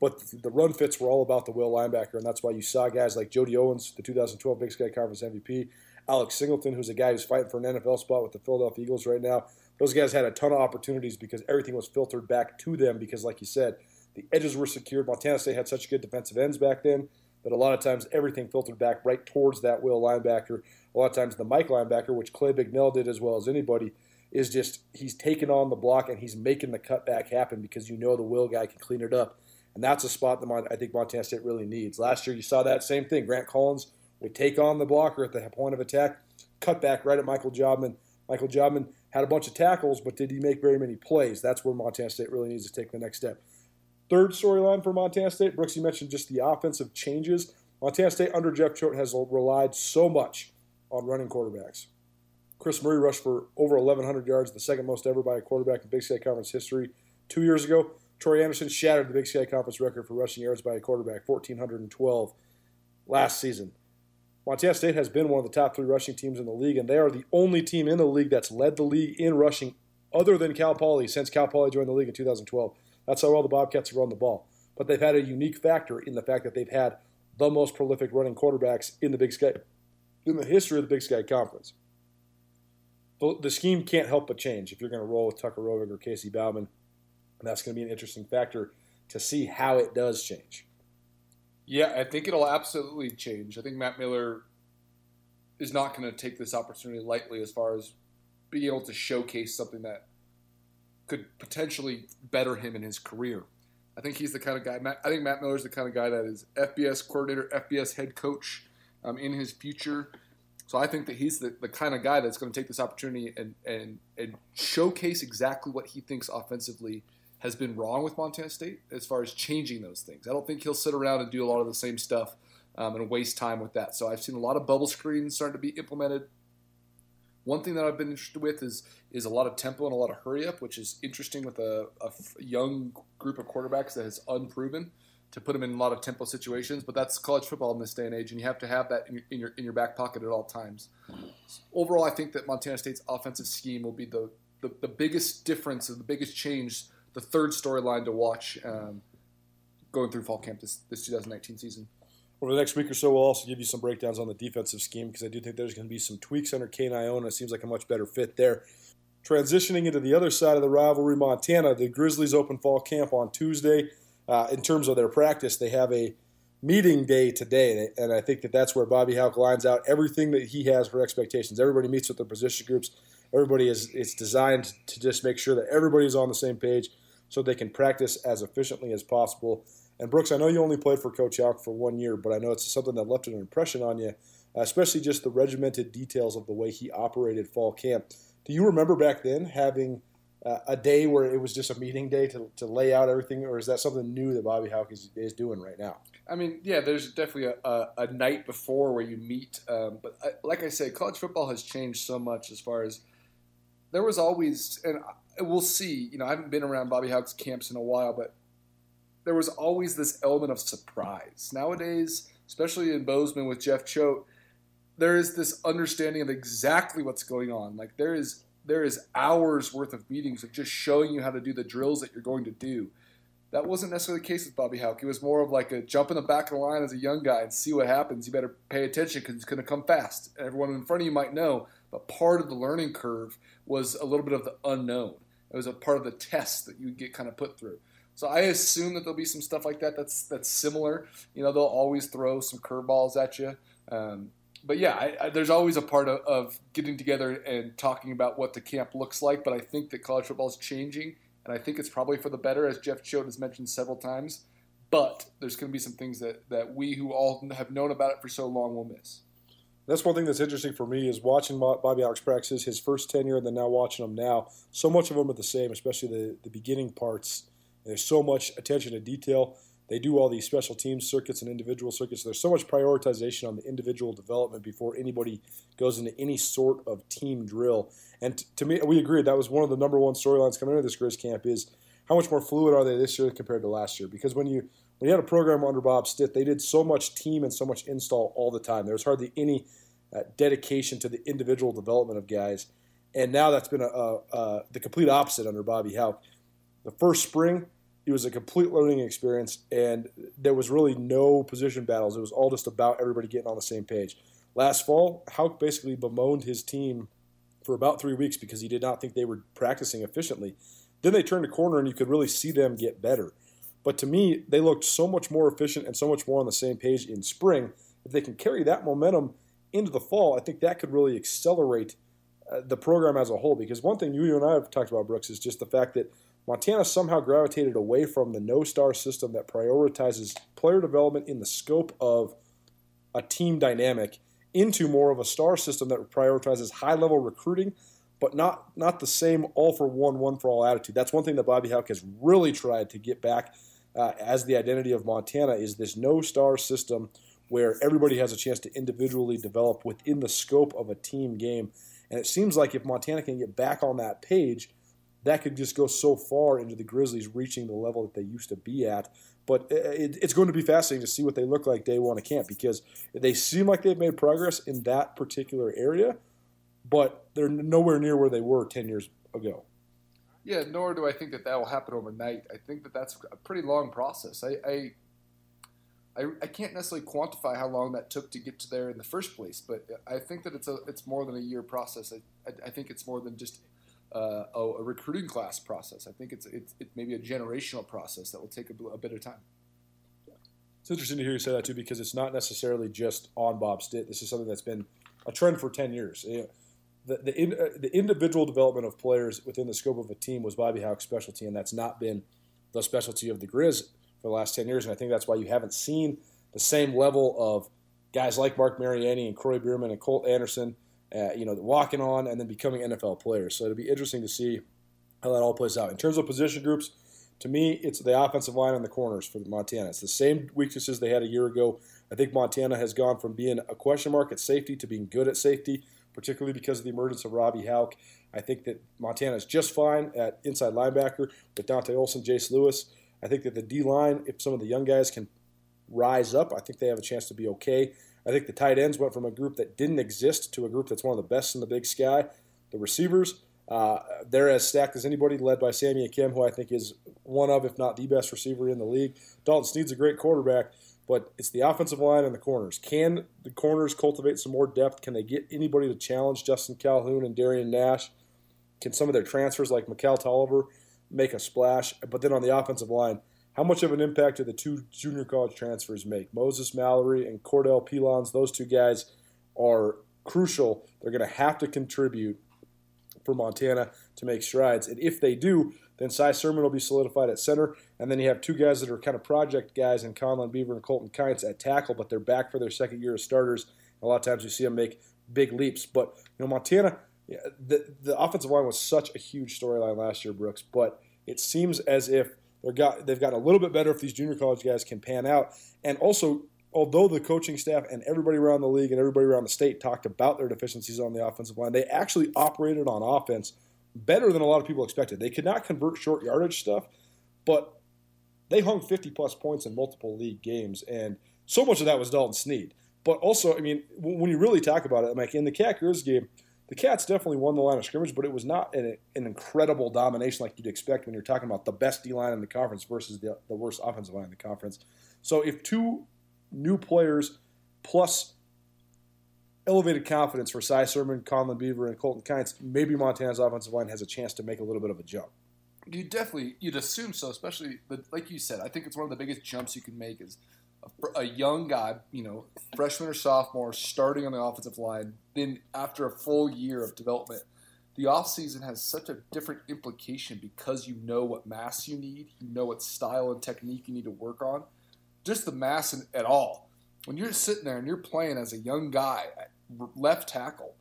But the run fits were all about the will linebacker, and that's why you saw guys like Jody Owens, the 2012 Big Sky Conference MVP, Alex Singleton, who's a guy who's fighting for an NFL spot with the Philadelphia Eagles right now, those guys had a ton of opportunities because everything was filtered back to them because, like you said, the edges were secured. Montana State had such good defensive ends back then that a lot of times everything filtered back right towards that will linebacker. A lot of times the Mike linebacker, which Clay Bignell did as well as anybody, is just he's taking on the block and he's making the cutback happen because you know the will guy can clean it up. And that's a spot that I think Montana State really needs. Last year you saw that same thing. Grant Collins would take on the blocker at the point of attack, cut back right at Michael Jobman. Michael Jobman had a bunch of tackles, but did he make very many plays? That's where Montana State really needs to take the next step. Third storyline for Montana State, Brooks, you mentioned just the offensive changes. Montana State under Jeff Choate has relied so much on running quarterbacks. Chris Murray rushed for over 1,100 yards, the second most ever by a quarterback in Big Sky Conference history. Two years ago, Troy Andersen shattered the Big Sky Conference record for rushing yards by a quarterback, 1,412 last season. Montana State has been one of the top three rushing teams in the league, and they are the only team in the league that's led the league in rushing other than Cal Poly since Cal Poly joined the league in 2012. That's how well the Bobcats run the ball. But they've had a unique factor in the fact that they've had the most prolific running quarterbacks in the Big Sky, in the history of the Big Sky Conference. The scheme can't help but change if you're going to roll with Tucker Rovig or Casey Bauman, and that's going to be an interesting factor to see how it does change. Yeah, I think it'll absolutely change. I think Matt Miller is not going to take this opportunity lightly as far as being able to showcase something that could potentially better him in his career. I think he's the kind of guy. Matt, I think Matt Miller's the kind of guy that is FBS coordinator, FBS head coach um, in his future. So I think that he's the, the kind of guy that's going to take this opportunity and, and and showcase exactly what he thinks offensively has been wrong with Montana State as far as changing those things. I don't think he'll sit around and do a lot of the same stuff um, and waste time with that. So I've seen a lot of bubble screens starting to be implemented. One thing that I've been interested with is is a lot of tempo and a lot of hurry up, which is interesting with a, a young group of quarterbacks that is unproven. to put them in a lot of tempo situations. But that's college football in this day and age, and you have to have that in your in your, in your back pocket at all times. Overall, I think that Montana State's offensive scheme will be the the, the biggest difference and the biggest change, the third storyline to watch um, going through fall camp this, this 2019 season. Over the next week or so, we'll also give you some breakdowns on the defensive scheme because I do think there's going to be some tweaks under Kane Ioane. It seems like a much better fit there. Transitioning into the other side of the rivalry, Montana, the Grizzlies open fall camp on Tuesday. Uh, in terms of their practice, they have a meeting day today, and I think that that's where Bobby Hauck lines out everything that he has for expectations. Everybody meets with their position groups. Everybody is it's designed to just make sure that everybody's on the same page so they can practice as efficiently as possible. And Brooks, I know you only played for Coach Hauck for one year, but I know it's something that left an impression on you, especially just the regimented details of the way he operated fall camp. Do you remember back then having uh, a day where it was just a meeting day to, to lay out everything, or is that something new that Bobby Hauck is, is doing right now? I mean, yeah, there's definitely a, a, a night before where you meet. Um, but I, like I say, college football has changed so much as far as there was always, and we'll see. You know, I haven't been around Bobby Hauck's camps in a while, but there was always this element of surprise. Nowadays, especially in Bozeman with Jeff Choate, there is this understanding of exactly what's going on. Like there is there is hours worth of meetings of just showing you how to do the drills that you're going to do. That wasn't necessarily the case with Bobby Hauck. It was more of like a jump in the back of the line as a young guy and see what happens. You better pay attention because it's going to come fast. Everyone in front of you might know, but part of the learning curve was a little bit of the unknown. It was a part of the test that you get kind of put through. So I assume that there'll be some stuff like that that's that's similar. You know, they'll always throw some curveballs at you. Um, but yeah, I, I, there's always a part of, of, getting together and talking about what the camp looks like. But I think that college football is changing, and I think it's probably for the better, as Jeff Choate has mentioned several times. But there's going to be some things that, that we who all have known about it for so long will miss. That's one thing that's interesting for me is watching Bobby Hauck's practices, his first tenure, and then now watching him now. So much of them are the same, especially the, the beginning parts. There's so much attention to detail. They do all these special team circuits and individual circuits. There's so much prioritization on the individual development before anybody goes into any sort of team drill. And t- to me, we agreed that was one of the number one storylines coming into this Grizz camp is how much more fluid are they this year compared to last year? Because when you when you had a program under Bob Stitt, they did so much team and so much install all the time. There was hardly any uh, dedication to the individual development of guys. And now that's been a, a, a, the complete opposite under Bobby Hauck. The first spring, it was a complete learning experience, and there was really no position battles. It was all just about everybody getting on the same page. Last fall, Hauck basically bemoaned his team for about three weeks because he did not think they were practicing efficiently. Then they turned a corner, and you could really see them get better. But to me, they looked so much more efficient and so much more on the same page in spring. If they can carry that momentum into the fall, I think that could really accelerate uh, the program as a whole. Because one thing you and I have talked about, Brooks, is just the fact that Montana somehow gravitated away from the no star system that prioritizes player development in the scope of a team dynamic into more of a star system that prioritizes high level recruiting, but not not the same all for one, one for all attitude. That's one thing that Bobby Hauck has really tried to get back uh, as the identity of Montana is this no star system where everybody has a chance to individually develop within the scope of a team game. And it seems like if Montana can get back on that page, that could just go so far into the Grizzlies reaching the level that they used to be at. But it, it's going to be fascinating to see what they look like day one of camp because they seem like they've made progress in that particular area, but they're nowhere near where they were 10 years ago. Yeah, nor do I think that that will happen overnight. I think that that's a pretty long process. I, I I, I can't necessarily quantify how long that took to get to there in the first place, but I think that it's a it's more than a year process. I, I, I think it's more than just uh, a, a, recruiting class process. I think it's it's it maybe a generational process that will take a, a bit of time. It's interesting to hear you say that too, because it's not necessarily just on Bob Stitt. This is something that's been a trend for ten years. the the, in, uh, the individual development of players within the scope of a team was Bobby Hauck's specialty, and that's not been the specialty of the Grizz for the last 10 years. And I think that's why you haven't seen the same level of guys like Marc Mariani and Kroy Biermann and Colt Anderson, uh, you know, walking on and then becoming NFL players. So it'll be interesting to see how that all plays out. In terms of position groups, to me, it's the offensive line and the corners for Montana. It's the same weaknesses they had a year ago. I think Montana has gone from being a question mark at safety to being good at safety, particularly because of the emergence of Robbie Hauck. I think that Montana is just fine at inside linebacker with Dante Olson, Jace Lewis. I think that the D line, if some of the young guys can rise up, I think they have a chance to be okay. I think the tight ends went from a group that didn't exist to a group that's one of the best in the Big Sky. The receivers, uh, they're as stacked as anybody, led by Sammy Akem, who I think is one of, if not the best receiver in the league. Dalton Sneed's a great quarterback, but it's the offensive line and the corners. Can the corners cultivate some more depth? Can they get anybody to challenge Justin Calhoun and Darian Nash? Can some of their transfers, like Mikel Tolliver, make a splash? But then on the offensive line, how much of an impact do the two junior college transfers make? Moses Mallory and Cordell Pelons, those two guys are crucial. They're going to have to contribute for Montana to make strides. And if they do, then Cy Sermon will be solidified at center. And then you have two guys that are kind of project guys in Conlon Beaver and Colton Kynes at tackle, but they're back for their second year as starters. A lot of times you see them make big leaps. But, you know, Montana, the, the offensive line was such a huge storyline last year, Brooks, but it seems as if they're got, they've gotten a little bit better if these junior college guys can pan out. And also, although the coaching staff and everybody around the league and everybody around the state talked about their deficiencies on the offensive line, they actually operated on offense better than a lot of people expected. They could not convert short yardage stuff, but they hung 50 plus points in multiple league games, and so much of that was Dalton Sneed. But also, I mean, when you really talk about it, like in the Cat game, the Cats definitely won the line of scrimmage, but it was not an, an incredible domination like you'd expect when you're talking about the best D line in the conference versus the, the worst offensive line in the conference. So if two new players plus elevated confidence for Cy Sermon, Conlon Beaver, and Colton Kynes, maybe Montana's offensive line has a chance to make a little bit of a jump. You definitely, you'd assume so, especially, but like you said, I think it's one of the biggest jumps you can make is a, young guy, you know, freshman or sophomore, starting on the offensive line, then after a full year of development, the offseason has such a different implication because you know what mass you need, you know what style and technique you need to work on. Just the mass in, at all. When you're sitting there and you're playing as a young guy at left tackle,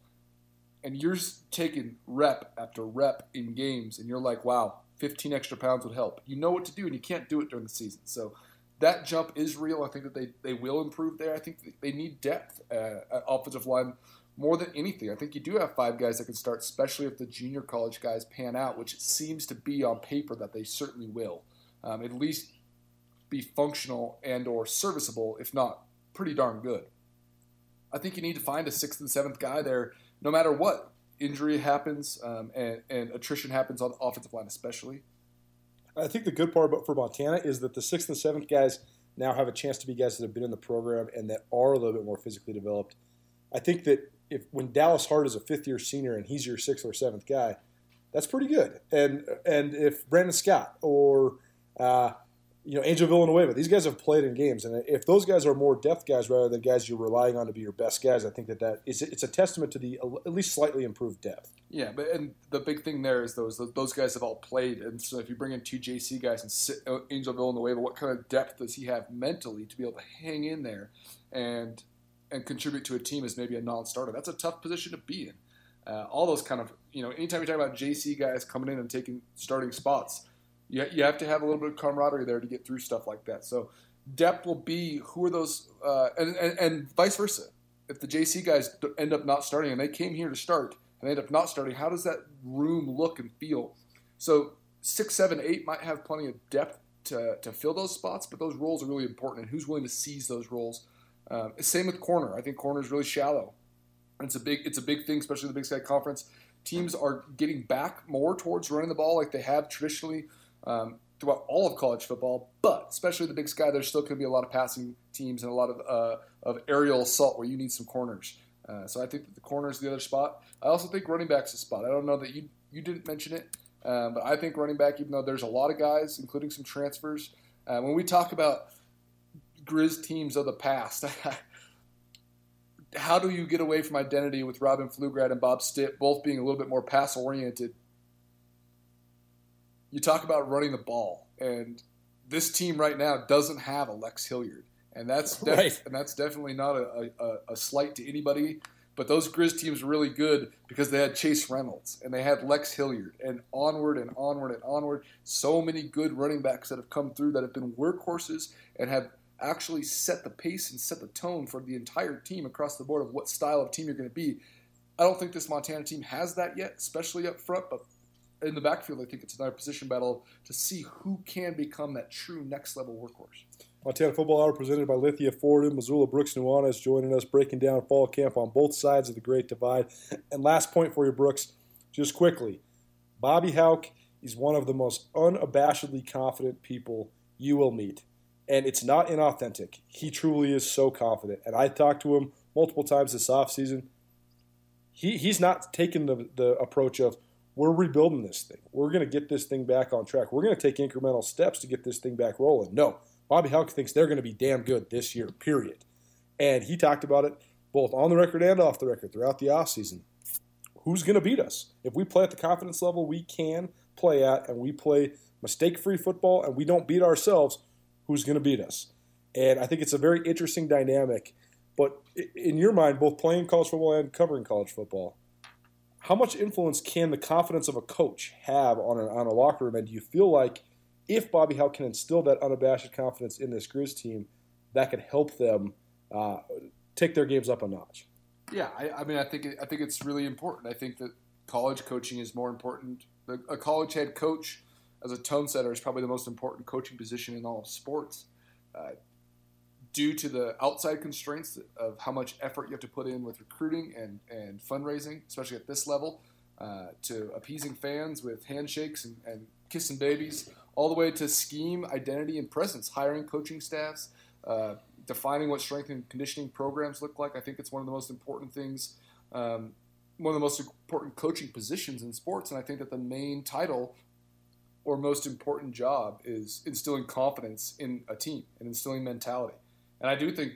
and you're taking rep after rep in games, and you're like, wow, 15 extra pounds would help. You know what to do, and you can't do it during the season. So that jump is real. I think that they, they will improve there. I think they need depth uh, at offensive line more than anything. I think you do have five guys that can start, especially if the junior college guys pan out, which it seems to be on paper that they certainly will. Um, at least be functional and or serviceable, if not pretty darn good. I think you need to find a sixth and seventh guy there, no matter what injury happens um, and, and attrition happens on the offensive line, especially. I think the good part about for Montana is that the sixth and seventh guys now have a chance to be guys that have been in the program and that are a little bit more physically developed. I think that if when Dallas Hart is a fifth year senior and he's your sixth or seventh guy, that's pretty good. And and if Brandon Scott or uh, you know, Angel Villanueva. These guys have played in games, and if those guys are more depth guys rather than guys you're relying on to be your best guys, I think that that is it's a testament to the at least slightly improved depth. Yeah, but and the big thing there is those those guys have all played, and so if you bring in two JC guys and sit, uh, Angel Villanueva, what kind of depth does he have mentally to be able to hang in there and and contribute to a team as maybe a non-starter? That's a tough position to be in. Uh, all those kind of you know, anytime you talk about JC guys coming in and taking starting spots you, you have to have a little bit of camaraderie there to get through stuff like that. So depth will be who are those, uh, and, and, and vice versa. If the JC guys end up not starting and they came here to start and they end up not starting, how does that room look and feel? So six, seven, eight might have plenty of depth to, to fill those spots, but those roles are really important, and who's willing to seize those roles. Um, same with corner. I think corner is really shallow. It's a big it's a big thing, especially the Big Sky Conference. Teams are getting back more towards running the ball like they have traditionally um, throughout all of college football, but especially the Big Sky, there's still going to be a lot of passing teams and a lot of, uh, of aerial assault where you need some corners. Uh, so I think that the corner is the other spot. I also think running back's a spot. I don't know that you you didn't mention it, um, but I think running back, even though there's a lot of guys, including some transfers, uh, when we talk about Grizz teams of the past, how do you get away from identity with Robin Pflugrad and Bob Stitt both being a little bit more pass oriented you talk about running the ball, and this team right now doesn't have a Lex Hilliard, and that's def- right. and that's definitely not a, a, a, slight to anybody. But those Grizz teams were really good because they had Chase Reynolds and they had Lex Hilliard, and onward and onward and onward. So many good running backs that have come through that have been workhorses and have actually set the pace and set the tone for the entire team across the board of what style of team you're going to be. I don't think this Montana team has that yet, especially up front, but in the backfield, I think it's another position battle to see who can become that true next level workhorse. Montana Football Hour presented by Lithia Ford and Missoula. Brooks Nuanez joining us, breaking down fall camp on both sides of the Great Divide. And last point for you, Brooks, just quickly. Bobby Hauck is one of the most unabashedly confident people you will meet. And it's not inauthentic. He truly is so confident. And I talked to him multiple times this offseason. He, he's not taking the, the approach of, we're rebuilding this thing. We're going to get this thing back on track. We're going to take incremental steps to get this thing back rolling. No, Bobby Hauck thinks they're going to be damn good this year, period. And he talked about it both on the record and off the record throughout the offseason. Who's going to beat us? If we play at the confidence level we can play at and we play mistake free football and we don't beat ourselves, who's going to beat us? And I think it's a very interesting dynamic. But in your mind, both playing college football and covering college football, how much influence can the confidence of a coach have on a, on a locker room? And do you feel like if Bobby Hauck can instill that unabashed confidence in this Grizz team, that could help them uh, take their games up a notch. Yeah, I, I mean, I think I think it's really important. I think that college coaching is more important. A college head coach as a tone setter is probably the most important coaching position in all of sports. Uh, due to the outside constraints of how much effort you have to put in with recruiting and, and fundraising, especially at this level, uh, to appeasing fans with handshakes and, and kissing babies, all the way to scheme, identity, and presence, hiring coaching staffs, uh, defining what strength and conditioning programs look like. I think it's one of the most important things, um, one of the most important coaching positions in sports. And I think that the main title or most important job is instilling confidence in a team and instilling mentality. And I do think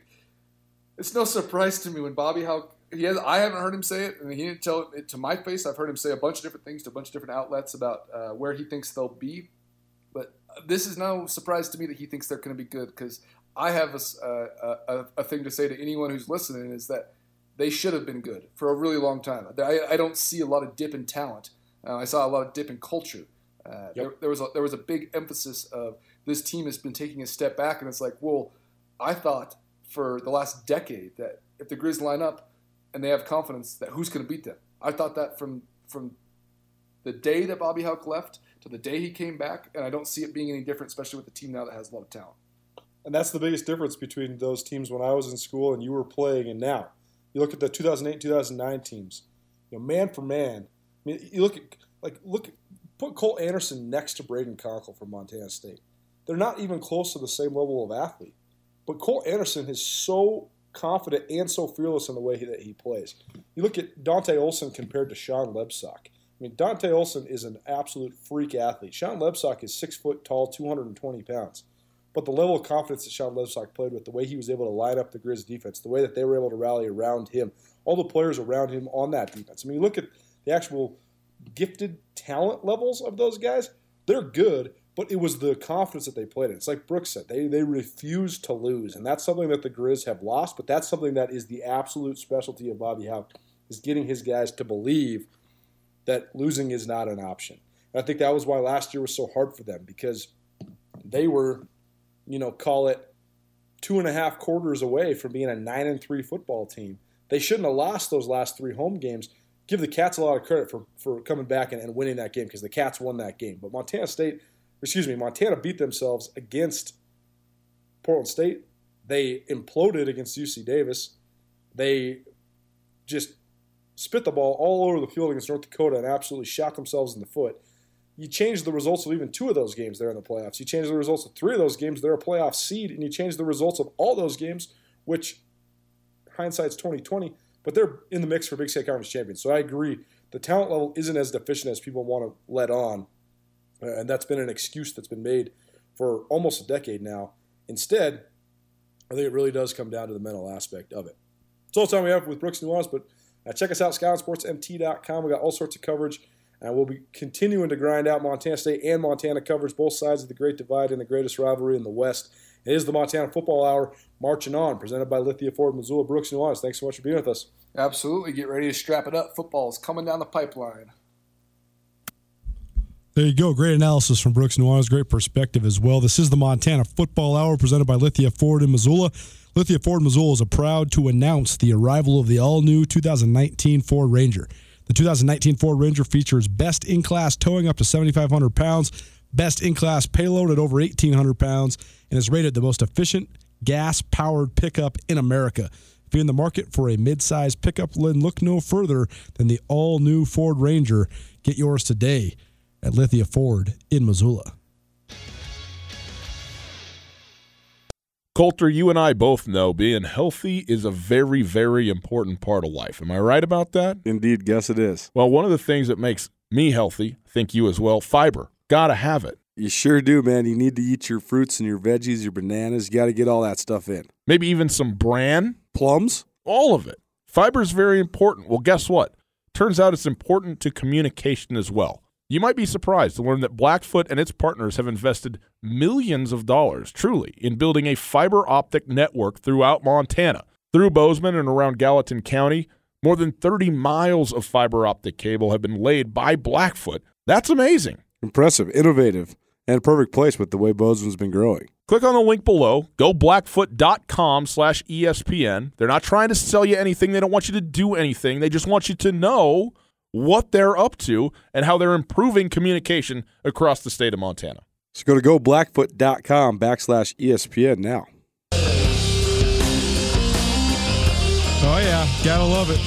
it's no surprise to me when Bobby Hauck he has, I haven't heard him say it, and he didn't tell it to my face. I've heard him say a bunch of different things to a bunch of different outlets about uh, where he thinks they'll be But this is no surprise to me that he thinks they're going to be good because I have a, a, a, thing to say to anyone who's listening is that they should have been good for a really long time. I, I don't see a lot of dip in talent. Uh, I saw a lot of dip in culture. Uh, yep. there, there, was a, there was a big emphasis of this team has been taking a step back, and it's like, well, I thought for the last decade that if the Grizz line up and they have confidence that who's going to beat them. I thought that from from the day that Bobby Hauck left to the day he came back, and I don't see it being any different, especially with the team now that has a lot of talent. And that's the biggest difference between those teams when I was in school and you were playing and now. You look at the 2008 2009 teams, you know, man for man. I mean, you look at, like, look, put Colt Anderson next to Brayden Konkol from Montana State. They're not even close to the same level of athlete. But Colt Anderson is so confident and so fearless in the way that he plays. You look at Dante Olson compared to Sean Lebsock. I mean, Dante Olson is an absolute freak athlete. Sean Lebsock is six foot tall, 220 pounds. But the level of confidence that Sean Lebsock played with, the way he was able to line up the Grizz defense, the way that they were able to rally around him, all the players around him on that defense. I mean, you look at the actual gifted talent levels of those guys, they're good, but it was the confidence that they played in. It's like Brooks said, they, they refused to lose. And that's something that the Grizz have lost, but that's something that is the absolute specialty of Bobby Hauck, is getting his guys to believe – that losing is not an option. And I think that was why last year was so hard for them because they were, you know, call it two and a half quarters away from being a nine and three football team. They shouldn't have lost those last three home games. Give the Cats a lot of credit for, for coming back and, and winning that game because the Cats won that game. But Montana State, excuse me, Montana beat themselves against Portland State. They imploded against UC Davis. They just spit the ball all over the field against North Dakota and absolutely shot themselves in the foot. You change the results of even two of those games there in the playoffs. You change the results of three of those games, they're a playoff seed, and you change the results of all those games, which hindsight's 2020, but they're in the mix for Big Sky Conference champions. So I agree. The talent level isn't as deficient as people want to let on. Uh, and that's been an excuse that's been made for almost a decade now. Instead, I think it really does come down to the mental aspect of it. That's all the time we have with Brooks Nuanez, but uh, check us out, SkylineSportsMT.com. We got all sorts of coverage. And we'll be continuing to grind out Montana State and Montana coverage, both sides of the Great Divide and the greatest rivalry in the West. It is the Montana Football Hour marching on, presented by Lithia Ford Missoula Brooks Nuanez. Thanks so much for being with us. Absolutely. Get ready to strap it up. Football is coming down the pipeline. There you go. Great analysis from Brooks Nuanez. Great perspective as well. This is the Montana Football Hour presented by Lithia Ford in Missoula. Lithia Ford Missoula is proud to announce the arrival of the all new 2019 Ford Ranger. The The 2019 Ford Ranger features best in class towing up to 7,500 pounds, best in class payload at over 1,800 pounds, and is rated the most efficient gas powered pickup in America. If you're in the market for a mid-size pickup, then look no further than the all-new Ford Ranger. Get yours today at Lithia Ford in Missoula. Colter, you and I both know being healthy is a very, very important part of life. Am I right about that? Indeed, guess it is. Well, one of the things that makes me healthy, think you as well, fiber. Gotta have it. You sure do, man. You need to eat your fruits and your veggies, your bananas. You got to get all that stuff in. Maybe even some bran, Plums? all of it. Fiber is very important. Well, guess what? Turns out it's important to communication as well. You might be surprised to learn that Blackfoot and its partners have invested millions of dollars, truly, in building a fiber optic network throughout Montana. Through Bozeman and around Gallatin County, more than 30 miles of fiber optic cable have been laid by Blackfoot. That's amazing. Impressive, innovative, and a perfect place with the way Bozeman's been growing. Click on the link below. Go blackfoot.com slash ESPN. They're not trying to sell you anything. They don't want you to do anything. They just want you to know what they're up to and how they're improving communication across the state of Montana. So go to goblackfoot.com backslash ESPN now. Oh yeah, gotta love it.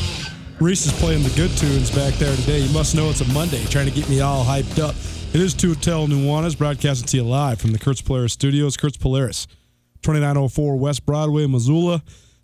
Reese is playing the good tunes back there today. You must know it's a Monday, trying to get me all hyped up. It is Tutel Nuanez, broadcasting to you live from the Kurtz Polaris Studios. Kurtz Polaris, 2904 West Broadway, Missoula.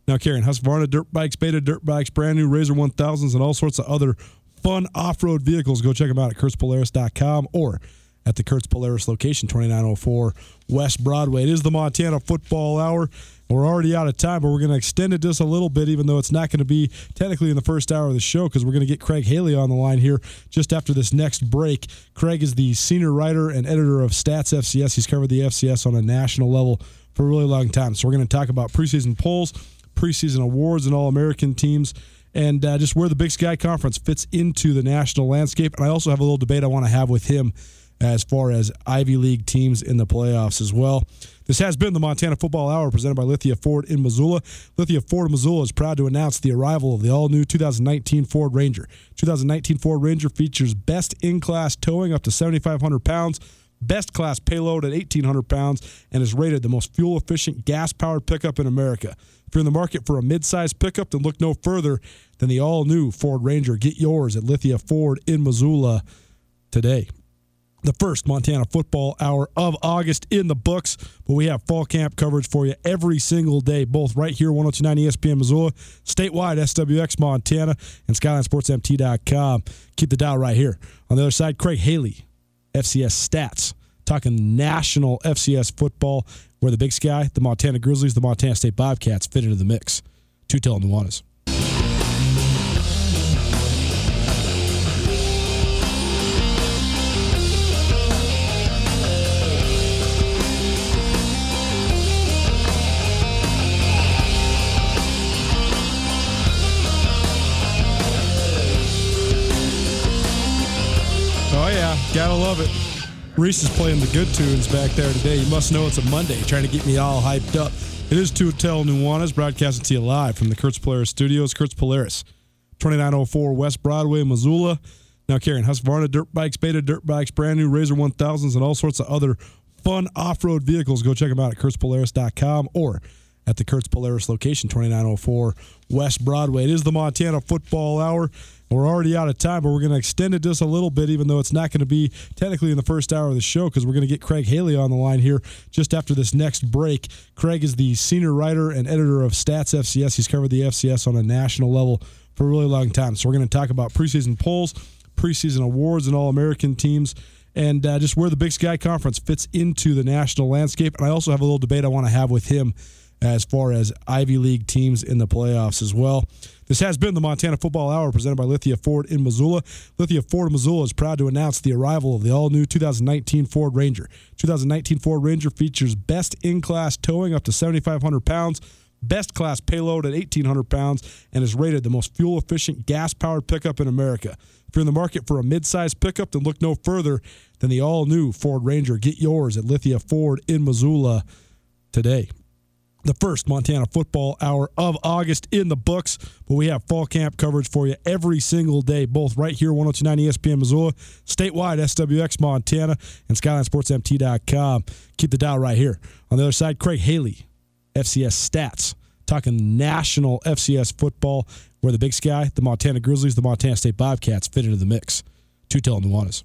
Now carrying Husqvarna dirt bikes, Beta dirt bikes, brand new RZR 1000s, and all sorts of other fun off-road vehicles. Go check them out at kurtzpolaris.com or at the Kurtz Polaris location, 2904 West Broadway. It is the Montana Football Hour. We're already out of time, but we're going to extend it just a little bit, even though it's not going to be technically in the first hour of the show, because we're going to get Craig Haley on the line here just after this next break. Craig is the senior writer and editor of Stats FCS. He's covered the FCS on a national level for a really long time. So we're going to talk about preseason polls, preseason awards, and All American teams. And uh, just where the Big Sky Conference fits into the national landscape. And I also have a little debate I want to have with him as far as Ivy League teams in the playoffs as well. This has been the Montana Football Hour presented by Lithia Ford in Missoula. Lithia Ford Missoula is proud to announce the arrival of the all new 2019 Ford Ranger. 2019 Ford Ranger features best in class towing up to 7,500 pounds, best class payload at 1,800 pounds, and is rated the most fuel efficient gas powered pickup in America. If you're in the market for a mid-sized pickup, then look no further than the all-new Ford Ranger. Get yours at Lithia Ford in Missoula today the first Montana football hour of August in the books. But we have fall camp coverage for you every single day, both right here, 1029 ESPN Missoula, statewide, SWX Montana, and SkylineSportsMT.com. Keep the dial right here. On the other side, Craig Haley, FCS Stats, talking national FCS football, where the Big Sky, the Montana Grizzlies, the Montana State Bobcats fit into the mix. Two tell gotta love it. Reese is playing the good tunes back there today. You must know it's a Monday, trying to get me all hyped up. It is Tutel Nuanez, broadcasting to you live from the Kurtz Polaris Studios. Kurtz Polaris, 2904 West Broadway, Missoula. Now carrying Husqvarna dirt bikes, Beta dirt bikes, brand new RZR 1000s, and all sorts of other fun off-road vehicles. Go check them out at kurtzpolaris.com or at the Kurtz Polaris location, 2904 West Broadway. It is the Montana Football Hour. We're already out of time, but we're going to extend it just a little bit, even though it's not going to be technically in the first hour of the show, because we're going to get Craig Haley on the line here just after this next break. Craig is the senior writer and editor of Stats FCS. He's covered the FCS on a national level for a really long time. So we're going to talk about preseason polls, preseason awards, and All American teams. And uh, just where the Big Sky Conference fits into the national landscape. And I also have a little debate I want to have with him as far as Ivy League teams in the playoffs as well. This has been the Montana Football Hour presented by Lithia Ford in Missoula. Lithia Ford Missoula is proud to announce the arrival of the all new 2019 Ford Ranger. 2019 Ford Ranger features best in class towing up to 7,500 pounds, best class payload at 1,800 pounds, and is rated the most fuel efficient gas powered pickup in America. If you're in the market for a mid sized pickup, then look no further than the all new Ford Ranger. Get yours at Lithia Ford in Missoula today. The first Montana football hour of August in the books. But we have fall camp coverage for you every single day, both right here, 1029 ESPN Missoula, statewide, SWX Montana, and SkylineSportsMT.com. Keep the dial right here. On the other side, Craig Haley, FCS Stats, talking national FCS football, where the Big Sky, the Montana Grizzlies, the Montana State Bobcats fit into the mix. Two tell Nuanez.